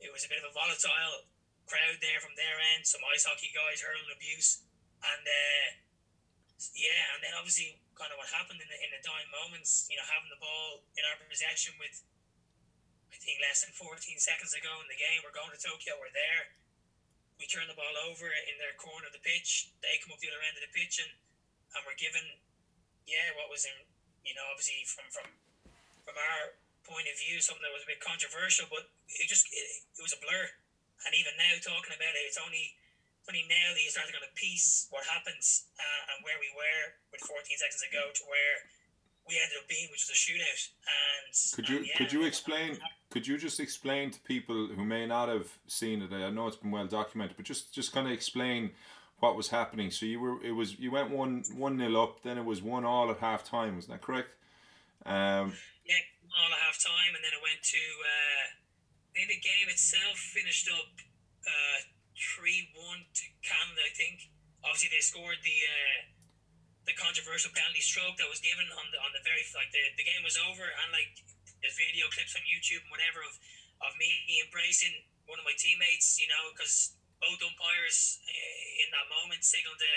it was a bit of a volatile crowd there from their end. Some ice hockey guys hurling abuse, and uh, yeah, and then obviously kind of what happened in the in the dying moments. You know, having the ball in our possession with I think less than 14 seconds ago in the game. We're going to Tokyo. We're there. We turn the ball over in their corner of the pitch. They come up the other end of the pitch, and and we're given, yeah, what was in, you know, obviously from from from our point of view, something that was a bit controversial, but it just it, it was a blur. And even now, talking about it, it's only only now that you start to kind of piece what happens uh, and where we were with 14 seconds ago to where we ended up being, which was a shootout. And could you and yeah, could you explain? Could you just explain to people who may not have seen it? I know it's been well documented, but just just kind of explain what was happening. So you were it was you went one one nil up, then it was one all at half time. wasn't that correct? Um, all at half time, and then it went to. Uh, then the game itself finished up. Uh, three one to Canada, I think. Obviously, they scored the uh, the controversial penalty stroke that was given on the on the very like the, the game was over and like there's video clips on YouTube and whatever of of me embracing one of my teammates, you know, because both umpires uh, in that moment signaled the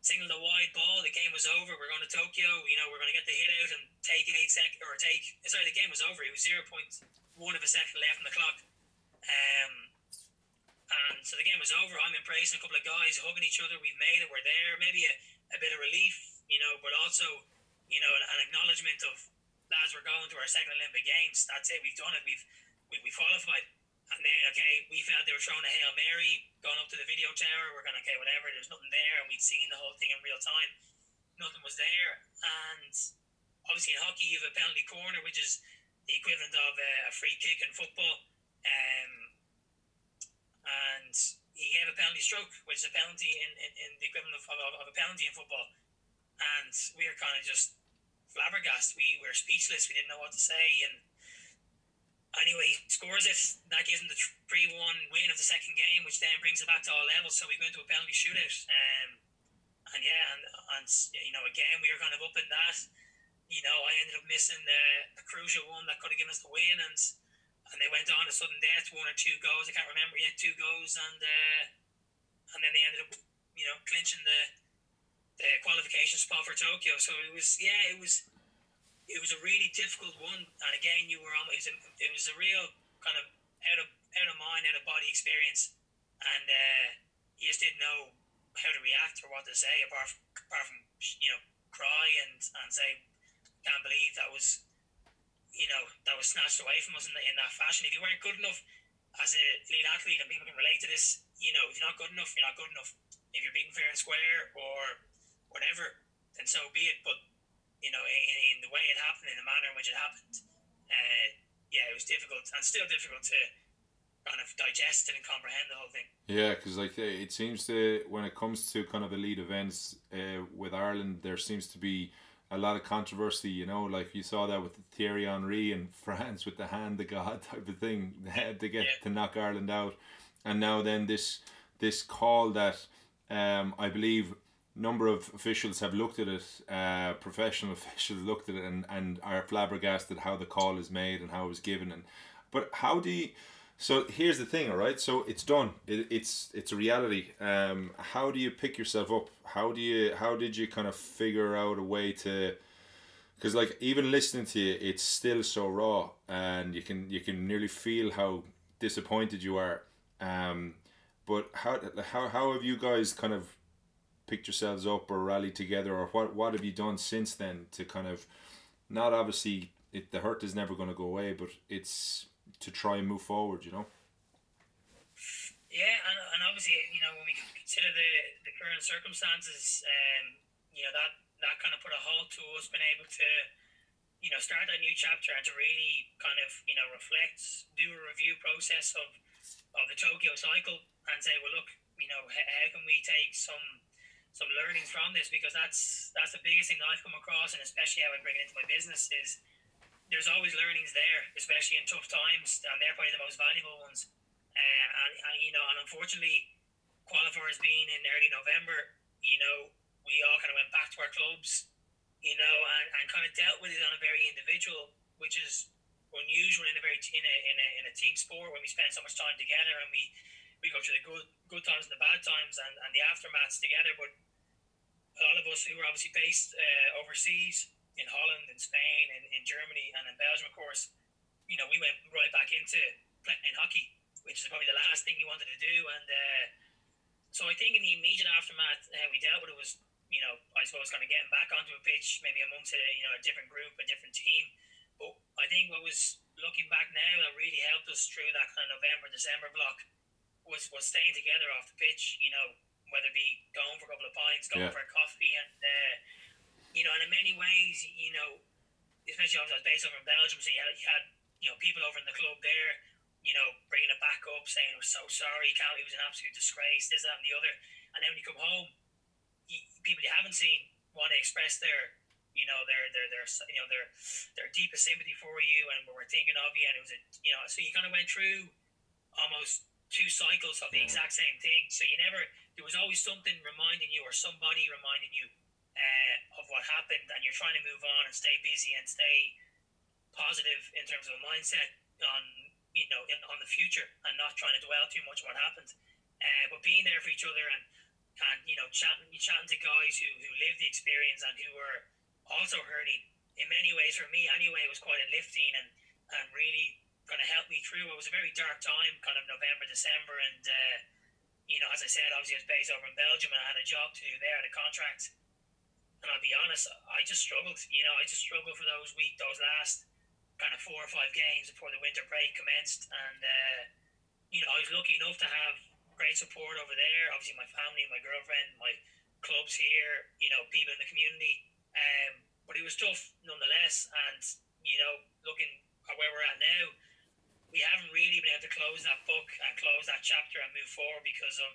signaled a wide ball. The game was over. We're going to Tokyo. You know, we're going to get the hit out and take an eight second or take. Sorry, the game was over. It was zero point one of a second left on the clock. Um, and so the game was over. I'm embracing a couple of guys, hugging each other. We've made it. We're there. Maybe a, a bit of relief, you know, but also, you know, an, an acknowledgement of lads, we're going to our second Olympic Games. That's it. We've done it. We've we, we qualified. And then, okay, we found they were throwing a Hail Mary, going up to the video tower. We're going, okay, whatever. There's nothing there. And we'd seen the whole thing in real time. Nothing was there. And obviously in hockey, you have a penalty corner, which is the equivalent of a, free kick in football. Um, and he gave a penalty stroke, which is a penalty in, in, in the equivalent of, of, of, a penalty in football. And we were kind of just flabbergasted. We were speechless. We didn't know what to say. And anyway, he scores it. That gives him the 3 1 win of the second game, which then brings it back to all levels. So we go into a penalty shootout. Um, and yeah, and, and you know, again, we were kind of up in that. You know, I ended up missing the, the crucial one that could have given us the win. And and they went on a sudden death, one or two goals. I can't remember yet, two goals, and uh, and then they ended up, you know, clinching the the qualification spot for Tokyo. So it was, yeah, it was, it was a really difficult one. And again, you were on. It was a, it was a real kind of out of out of mind, out of body experience, and uh, you just didn't know how to react or what to say apart from, apart from you know cry and and say can't believe that was you know, that was snatched away from us in, the, in that fashion. If you weren't good enough as a elite athlete, and people can relate to this, you know, if you're not good enough, you're not good enough. If you're beaten fair and square or whatever, then so be it. But you know, in, in the way it happened, in the manner in which it happened, uh, yeah, it was difficult and still difficult to kind of digest it and comprehend the whole thing. Yeah, because like it seems to when it comes to kind of elite events uh, with Ireland, there seems to be a lot of controversy. You know, like you saw that with Thierry Henry in France with the hand of God type of thing They had to get yeah. to knock Ireland out, and now then this this call that um, I believe number of officials have looked at it, uh, professional officials looked at it and, and are flabbergasted how the call is made and how it was given. And but how do you? So here's the thing, all right. So it's done. It, it's it's a reality. Um, how do you pick yourself up? How do you? How did you kind of figure out a way to? Because like even listening to you, it's still so raw, and you can you can nearly feel how disappointed you are. Um, but how how how have you guys kind of picked yourselves up or rallied together, or what what have you done since then to kind of not obviously it the hurt is never going to go away, but it's to try and move forward, you know. Yeah, and, and obviously, you know, when we consider the, the current circumstances, um, you know, that, that kind of put a halt to us being able to, you know, start that new chapter and to really kind of, you know, reflect, do a review process of, of the Tokyo cycle and say, well, look, you know, how, how can we take some some learnings from this because that's that's the biggest thing I've come across, and especially how I bring it into my business is there's always learnings there, especially in tough times, and they're probably the most valuable ones. Uh, and, and you know, and unfortunately, qualifiers being in early November, you know, we all kind of went back to our clubs, you know, and, and kind of dealt with it on a very individual, which is unusual in a very in a, in a, in a team sport when we spend so much time together and we we go through the good good times and the bad times and, and the aftermaths together. But a lot of us who are obviously based uh, overseas in Holland, in Spain, in, in Germany, and in Belgium, of course, you know, we went right back into playing hockey, which is probably the last thing you wanted to do. And uh, so I think in the immediate aftermath, how uh, we dealt with it was, you know, I suppose kind of getting back onto a pitch, maybe amongst a, you know, a different group, a different team. But I think what was looking back now that really helped us through that kind of November, December block was was staying together off the pitch. You know, whether it be going for a couple of pints, going yeah. for a coffee, and uh, you know, and in many ways, you know, especially I was based over in Belgium, so you had, you had you know people over in the club there, you know, bringing it back up, saying we're so sorry, Cal, it was an absolute disgrace, this, that, and the other. And then when you come home, you, people you haven't seen want to express their you know their their their you know their their deepest sympathy for you and what we're thinking of you and it was a you know so you kind of went through almost two cycles of the exact same thing. So you never, there was always something reminding you or somebody reminding you uh, of what happened, and you're trying to move on and stay busy and stay positive in terms of a mindset on you know in, on the future and not trying to dwell too much on what happened. Uh, but being there for each other and and you know chatting chatting to guys who who lived the experience and who were also hurting in many ways for me anyway it was quite uplifting and and really kind of helped me through. It was a very dark time, kind of November, December, and uh, you know, as I said, obviously I was based over in Belgium, and I had a job to do there, had a contract. And I'll be honest, I just struggled. You know, I just struggled for those week, those last kind of four or five games before the winter break commenced, and uh, you know, I was lucky enough to have great support over there. Obviously, my family, my girlfriend, my clubs here, you know, people in the community. Um, but it was tough nonetheless, and you know, looking at where we're at now we haven't really been able to close that book and close that chapter and move forward because of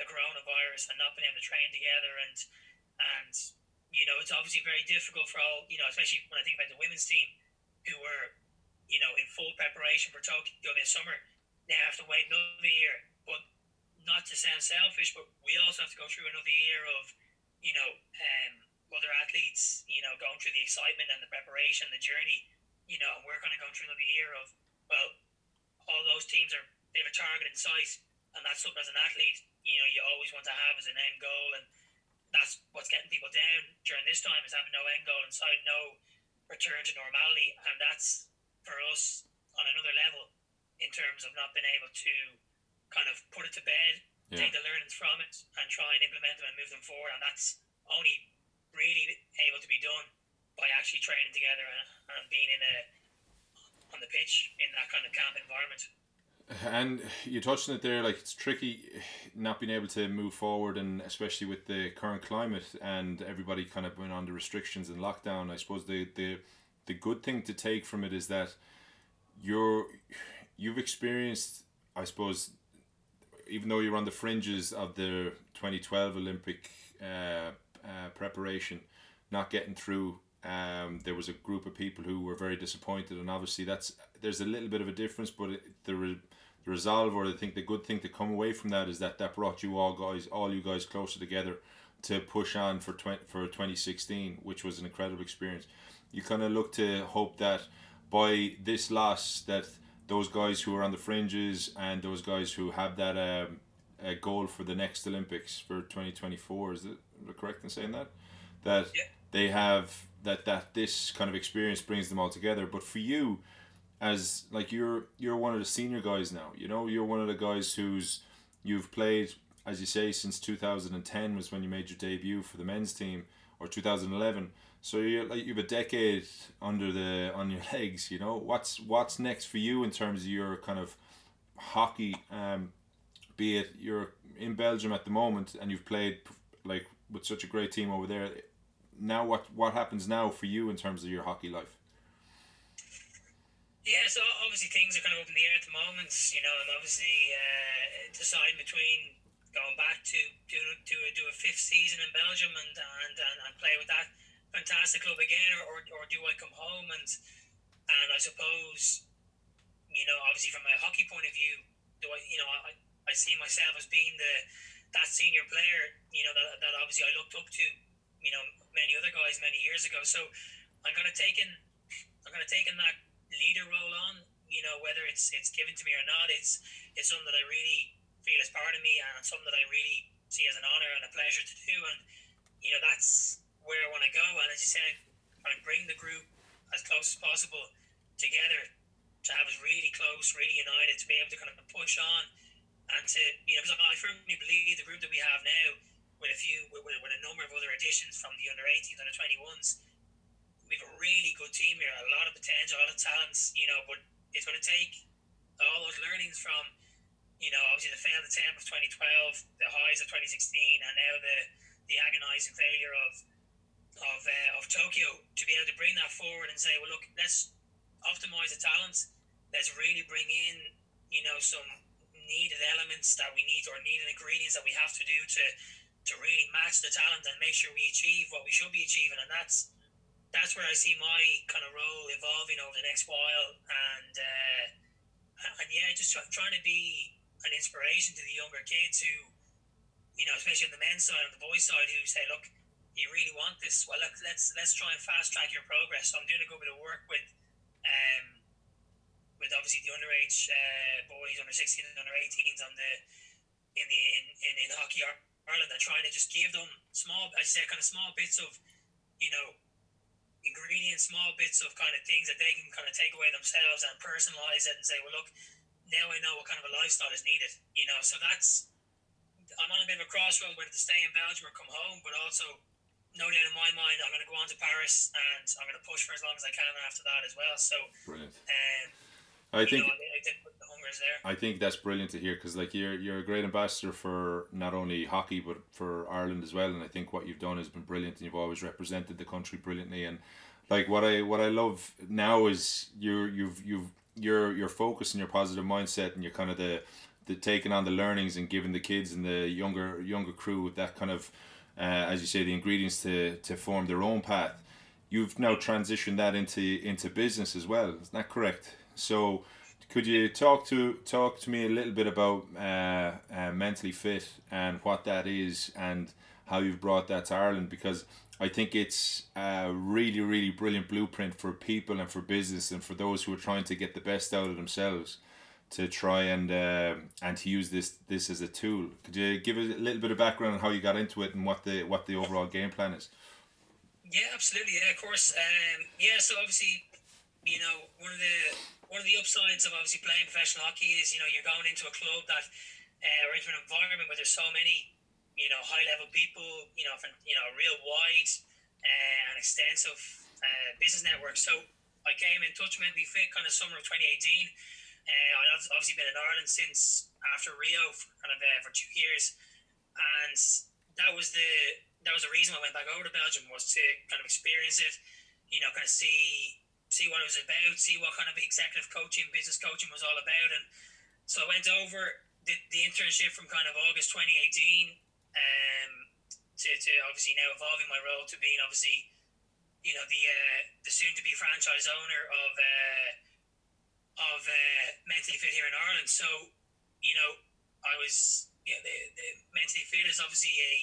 the coronavirus and not being able to train together. And and you know it's obviously very difficult for all you know especially when I think about the women's team who were you know in full preparation for Tokyo this summer. They have to wait another year but not to sound selfish but we also have to go through another year of you know um, other athletes you know going through the excitement and the preparation the journey you know and we're going to go through another year of well all those teams are they have a target in sight, and that's something as an athlete you know you always want to have as an end goal, and that's what's getting people down during this time is having no end goal in sight, no return to normality, and that's for us on another level in terms of not being able to kind of put it to bed, yeah. take the learnings from it, and try and implement them and move them forward, and that's only really able to be done by actually training together and, and being in a on the pitch in that kind of camp environment. And you touched on it there, like it's tricky not being able to move forward, and especially with the current climate and everybody kind of went under restrictions and lockdown. I suppose the the the good thing to take from it is that you're you've experienced I suppose even though you're on the fringes of the 2012 Olympic uh, uh, preparation, not getting through, um, there was a group of people who were very disappointed, and obviously that's there's a little bit of a difference, but it, the, re, the resolve or I think the good thing to come away from that is that that brought you all guys, all you guys closer together to push on for 20, for 2016, which was an incredible experience. You kind of look to hope that by this loss that those guys who are on the fringes and those guys who have that um, a goal for the next Olympics for 2024 is it correct in saying that that yeah. they have that that this kind of experience brings them all together but for you as like you're you're one of the senior guys now you know you're one of the guys who's you've played as you say since 2010 was when you made your debut for the men's team or 2011 so you like you've a decade under the on your legs. You know what's what's next for you in terms of your kind of hockey. Um, be it you're in Belgium at the moment and you've played like with such a great team over there. Now what what happens now for you in terms of your hockey life? Yeah, so obviously things are kind of up in the air at the moment, you know, and obviously uh, deciding between going back to do to do a fifth season in Belgium and and, and, and play with that fantastic club again, or, or, or do I come home and and I suppose, you know, obviously from a hockey point of view, do I, you know, I, I see myself as being the that senior player, you know, that, that obviously I looked up to, you know, many other guys many years ago. So I'm gonna take in, I'm gonna take in that leader role on, you know, whether it's it's given to me or not, it's it's something that I really feel is part of me and something that I really see as an honor and a pleasure to do. And you know, that's where I want to go. And as you said, I bring the group as close as possible together to have us really close, really united, to be able to kind of push on and to, you know, because I firmly believe the group that we have now, with a few, with, with a number of other additions from the under 18s, under 21s, we have a really good team here, a lot of potential, a lot of talents, you know, but it's going to take all those learnings from, you know, obviously the failed attempt of 2012, the highs of 2016, and now the, the agonising failure of of uh, of Tokyo to be able to bring that forward and say, well, look, let's optimize the talents. Let's really bring in, you know, some needed elements that we need or needed ingredients that we have to do to to really match the talent and make sure we achieve what we should be achieving. And that's that's where I see my kind of role evolving over the next while. And uh, and yeah, just trying to be an inspiration to the younger kids who, you know, especially on the men's side and the boys' side, who say, look you really want this, well, look, let's let's try and fast track your progress. So I'm doing a good bit of work with, um, with obviously the underage uh, boys, under 16 and under 18s on the in the in, in, in hockey Ireland. I'm trying to just give them small, I say, kind of small bits of, you know, ingredients, small bits of kind of things that they can kind of take away themselves and personalize it and say, well, look, now I know what kind of a lifestyle is needed. You know, so that's I'm on a bit of a crossroad whether to stay in Belgium or come home, but also no doubt in my mind, I'm going to go on to Paris and I'm going to push for as long as I can after that as well. So, brilliant. Um, I think. Know, I, I think that's brilliant to hear because like you're you're a great ambassador for not only hockey but for Ireland as well and I think what you've done has been brilliant and you've always represented the country brilliantly and like what I what I love now is you're you've you've your your focus and your positive mindset and you're kind of the the taking on the learnings and giving the kids and the younger younger crew that kind of uh, as you say, the ingredients to, to form their own path. You've now transitioned that into into business as well. Is that correct? So, could you talk to talk to me a little bit about uh, uh, mentally fit and what that is and how you've brought that to Ireland? Because I think it's a really really brilliant blueprint for people and for business and for those who are trying to get the best out of themselves to try and uh, and to use this this as a tool. Could you give a little bit of background on how you got into it and what the what the overall game plan is? Yeah, absolutely. Yeah, of course. Um, yeah, so obviously, you know, one of the one of the upsides of obviously playing professional hockey is you know you're going into a club that uh, or into an environment where there's so many you know high level people, you know, from you know real wide uh, and extensive uh, business network. So I came in touch with me fit kind of summer of 2018 uh, I've obviously been in Ireland since after Rio, for kind of uh, for two years, and that was the that was the reason I went back over to Belgium was to kind of experience it, you know, kind of see see what it was about, see what kind of executive coaching, business coaching was all about, and so I went over did the internship from kind of August 2018 um, to, to obviously now evolving my role to being obviously you know the uh, the soon to be franchise owner of uh, of uh, mentally fit here in Ireland. So you know I was yeah the, the mentally fit is obviously a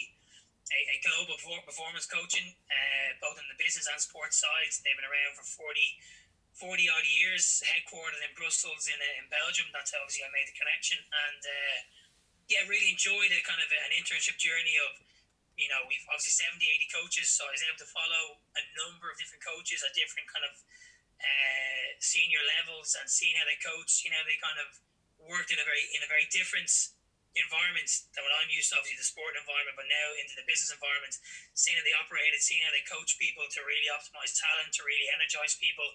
a, a global performance coaching uh, both in the business and sports sides. They've been around for 40 40 odd years, headquartered in Brussels in, uh, in Belgium. That's obviously I made the connection. And uh, yeah, really enjoyed a kind of an internship journey of, you know, we've obviously 70, 80 coaches. So I was able to follow a number of different coaches at different kind of uh, senior levels and seeing how they coach, you know, they kind of worked in a very, in a very different environment than what I'm used to, obviously the sport environment, but now into the business environment, seeing how they operated, seeing how they coach people to really optimize talent, to really energize people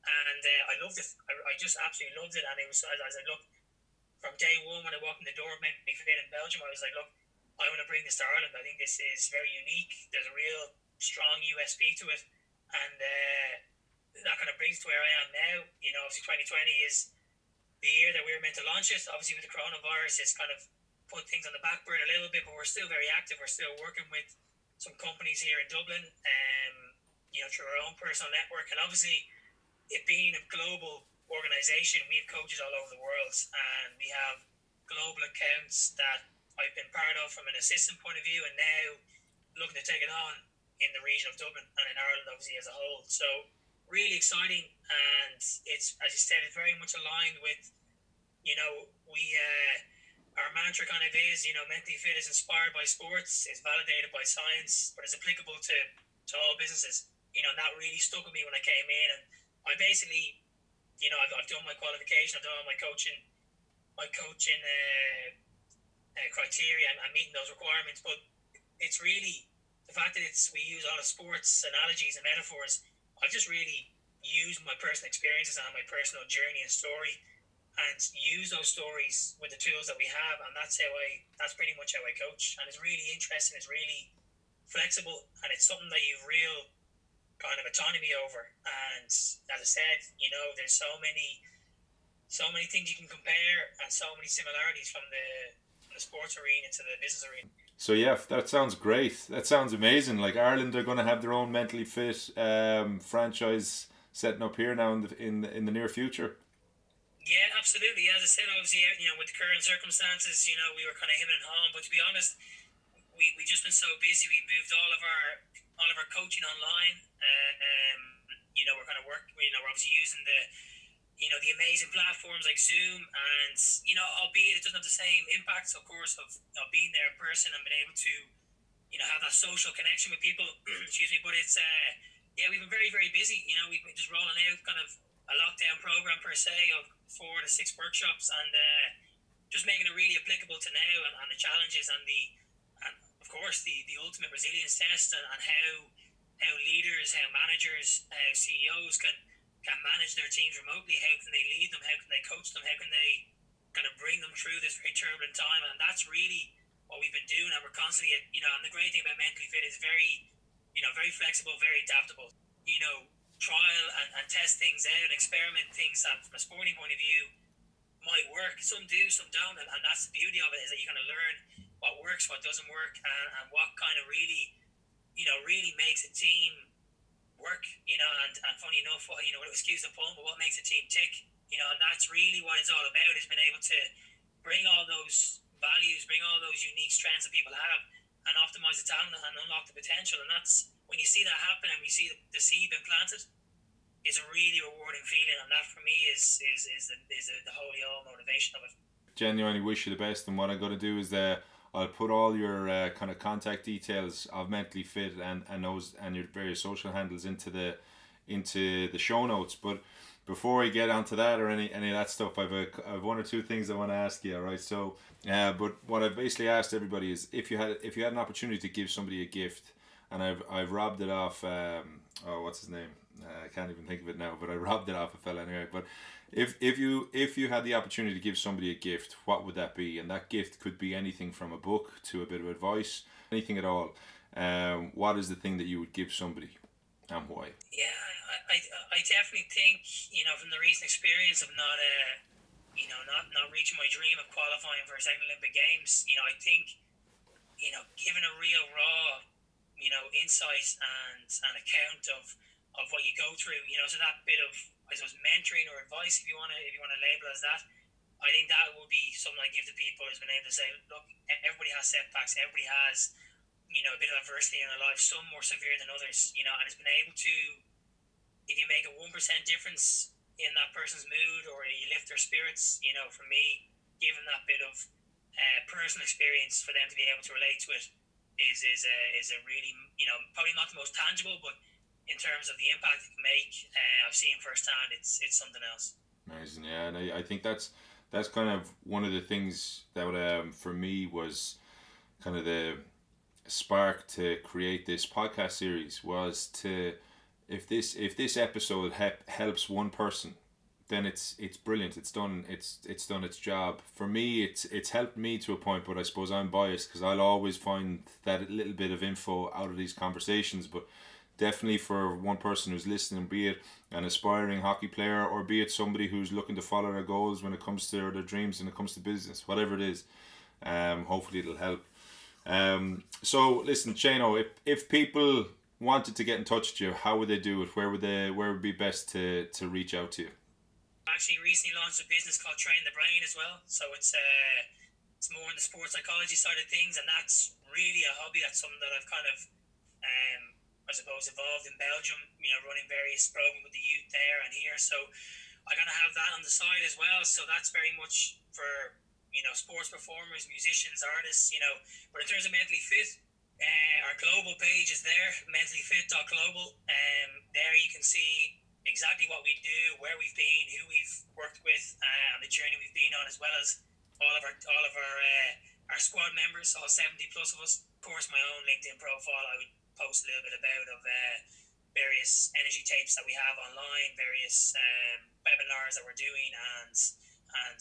and uh, I loved it. I, I, just absolutely loved it. And it was as I look from day one when I walked in the door of Mentally Fit in Belgium, I was like, look, I want to bring this to Ireland. I think this is very unique. There's a real strong USP to it, and uh, that kind of brings to where I am now. You know, obviously 2020 is the year that we were meant to launch it. Obviously, with the coronavirus, it's kind of put things on the back burner a little bit, but we're still very active. We're still working with some companies here in Dublin, um, you know, through our own personal network, and obviously it being a global organization, we have coaches all over the world, and we have global accounts that I've been part of from an assistant point of view, and now looking to take it on in the region of Dublin and in Ireland, obviously as a whole. So really exciting, and it's as you said, it's very much aligned with, you know, we. Uh, our mantra kind of is, you know, mentally fit is inspired by sports, it's validated by science, but it's applicable to, to all businesses. You know, that really stuck with me when I came in. And I basically, you know, I've, I've done my qualification, I've done all my coaching, my coaching uh, uh, criteria, and I'm meeting those requirements. But it's really the fact that it's we use a lot of sports analogies and metaphors. I just really use my personal experiences and my personal journey and story, and use those stories with the tools that we have, and that's how I. That's pretty much how I coach, and it's really interesting. It's really flexible, and it's something that you've real kind of autonomy over. And as I said, you know, there's so many, so many things you can compare, and so many similarities from the from the sports arena to the business arena. So yeah, that sounds great. That sounds amazing. Like Ireland are going to have their own mentally fit um, franchise setting up here now in the in the, in the near future. Yeah, absolutely. As I said, obviously, you know, with the current circumstances, you know, we were kind of him and home. But to be honest, we we just been so busy. We moved all of our all of our coaching online. Uh, um, you know, we're kind of work. You know, we're obviously using the you know the amazing platforms like Zoom, and you know, albeit it doesn't have the same impacts, of course, of, of being there in person and being able to you know have that social connection with people. excuse me, but it's uh, yeah, we've been very very busy. You know, we've been just rolling out kind of a lockdown program per se of four to six workshops and. Uh, just making it really applicable to now and, and the challenges and the course, the, the ultimate resilience test and, and how how leaders, how managers, how CEOs can can manage their teams remotely. How can they lead them? How can they coach them? How can they kind of bring them through this very turbulent time? And that's really what we've been doing. And we're constantly, you know, and the great thing about mentally fit is very, you know, very flexible, very adaptable. You know, trial and, and test things out, and experiment things that, from a sporting point of view, might work. Some do, some don't, and, and that's the beauty of it is that you kind of learn what works, what doesn't work, and, and what kind of really, you know, really makes a team work. You know, and, and funny enough, what, you know, excuse the pun, but what makes a team tick, you know, and that's really what it's all about is being able to bring all those values, bring all those unique strengths that people have, and optimize the talent and unlock the potential. And that's when you see that happen and we see the, seed being planted. It's a really rewarding feeling, and that for me is is is the is the, the holy all motivation of it. Genuinely wish you the best, and what I'm going to do is uh, I'll put all your uh, kind of contact details of Mentally Fit and and those and your various social handles into the into the show notes. But before we get onto that or any any of that stuff, I've a, I've one or two things I want to ask you. All right, so uh, but what I've basically asked everybody is if you had if you had an opportunity to give somebody a gift, and I've I've robbed it off. Um, oh, what's his name? I can't even think of it now, but I robbed it off a fella anyway. But if if you if you had the opportunity to give somebody a gift, what would that be? And that gift could be anything from a book to a bit of advice, anything at all. Um, what is the thing that you would give somebody, and why? Yeah, I, I, I definitely think you know from the recent experience of not uh, you know, not not reaching my dream of qualifying for a second Olympic Games, you know, I think, you know, given a real raw, you know, insight and an account of of what you go through, you know, so that bit of I suppose mentoring or advice, if you want to if you want to label as that, I think that would be something I give to people who's been able to say, look, everybody has setbacks, everybody has, you know, a bit of adversity in their life, some more severe than others, you know, and it's been able to, if you make a one percent difference in that person's mood or you lift their spirits, you know, for me, given that bit of uh, personal experience for them to be able to relate to it is is a is a really you know probably not the most tangible, but in terms of the impact it can make, uh, I've seen firsthand. It's it's something else. Amazing, yeah, and I, I think that's that's kind of one of the things that um, for me was kind of the spark to create this podcast series was to if this if this episode he- helps one person then it's it's brilliant it's done it's it's done its job for me it's it's helped me to a point but i suppose i'm biased because i'll always find that little bit of info out of these conversations but definitely for one person who's listening be it an aspiring hockey player or be it somebody who's looking to follow their goals when it comes to their dreams and it comes to business whatever it is um hopefully it'll help um so listen Shano if if people wanted to get in touch with you, how would they do it? Where would they where would be best to, to reach out to you? Actually, recently launched a business called Train the Brain as well. So it's uh, it's more on the sports psychology side of things, and that's really a hobby. That's something that I've kind of, um, I suppose, evolved in Belgium. You know, running various programs with the youth there and here. So I of have that on the side as well. So that's very much for you know sports performers, musicians, artists. You know, but in terms of mentally fit uh, our global page is there, mentallyfit.global. Um, there you can see exactly what we do, where we've been, who we've worked with, uh, and the journey we've been on, as well as all of our all of our uh, our squad members, all seventy plus of us. Of course, my own LinkedIn profile, I would post a little bit about of uh, various energy tapes that we have online, various um, webinars that we're doing, and and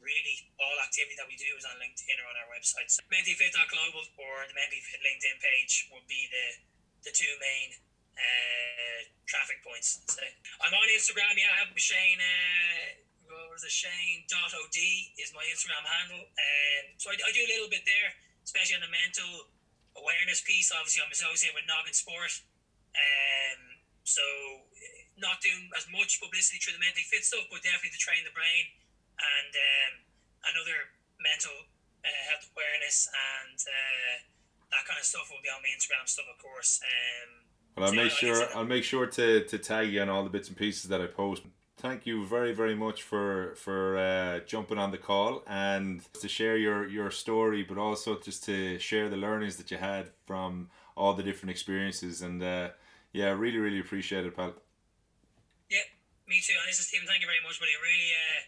really all activity that we do is on LinkedIn or on our website. So mentallyfit.global or the mentallyfit LinkedIn page would be the the two main uh, traffic points. Say. I'm on Instagram. Yeah, I have Shane. Uh, what was it? Shane dot od is my Instagram handle. Um, so I, I do a little bit there, especially on the mental awareness piece. Obviously, I'm associated with Noggin Sport. Um, so not doing as much publicity through the mentally fit stuff, but definitely to train the brain and um, another mental uh, health awareness and uh, that kind of stuff will be on my Instagram stuff, of course. Um, well, I'll so make sure I'll make sure to, to tag you on all the bits and pieces that I post. Thank you very very much for for uh, jumping on the call and to share your your story, but also just to share the learnings that you had from all the different experiences. And uh, yeah, really really appreciate it, pal. Yeah, me too. And this is Tim. Thank you very much, buddy. Really. Uh,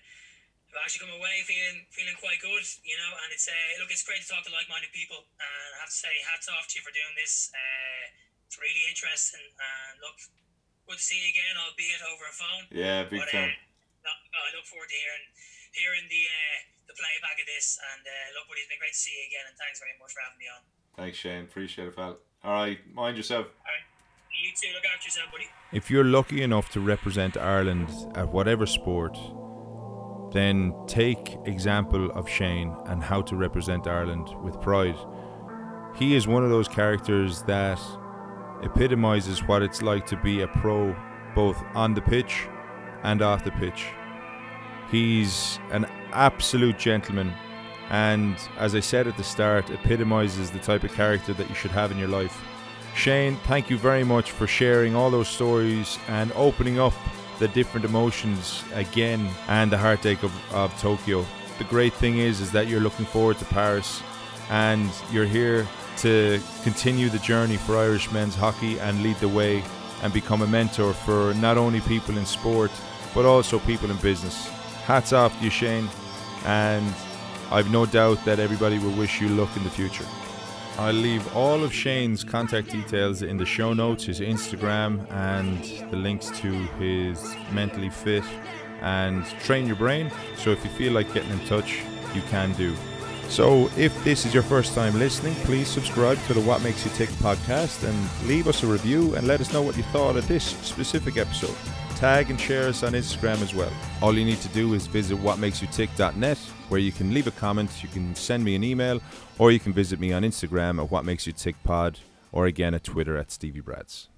I've actually come away feeling feeling quite good, you know. And it's uh, look, it's great to talk to like-minded people, and I have to say, hats off to you for doing this. Uh, it's really interesting, and look, good to see you again, albeit over a phone. Yeah, big but, time. Uh, I look forward to hearing hearing the uh, the playback of this, and uh, look, buddy, it's been great to see you again, and thanks very much for having me on. Thanks, Shane. Appreciate it, pal. All right, mind yourself. All right. You too. Look after yourself, buddy. If you're lucky enough to represent Ireland at whatever sport then take example of Shane and how to represent Ireland with pride. He is one of those characters that epitomizes what it's like to be a pro both on the pitch and off the pitch. He's an absolute gentleman and as I said at the start epitomizes the type of character that you should have in your life. Shane, thank you very much for sharing all those stories and opening up the different emotions again and the heartache of, of Tokyo. The great thing is is that you're looking forward to Paris and you're here to continue the journey for Irish men's hockey and lead the way and become a mentor for not only people in sport but also people in business. Hats off to you, Shane, and I've no doubt that everybody will wish you luck in the future. I'll leave all of Shane's contact details in the show notes, his Instagram, and the links to his mentally fit and train your brain. So if you feel like getting in touch, you can do. So if this is your first time listening, please subscribe to the What Makes You Tick podcast and leave us a review and let us know what you thought of this specific episode. tag and share us on Instagram as well. All you need to do is visit whatmakesyoutick.net where you can leave a comment, you can send me an email, or you can visit me on Instagram at What Makes You Tick Pod, or again at Twitter at Stevie Brads.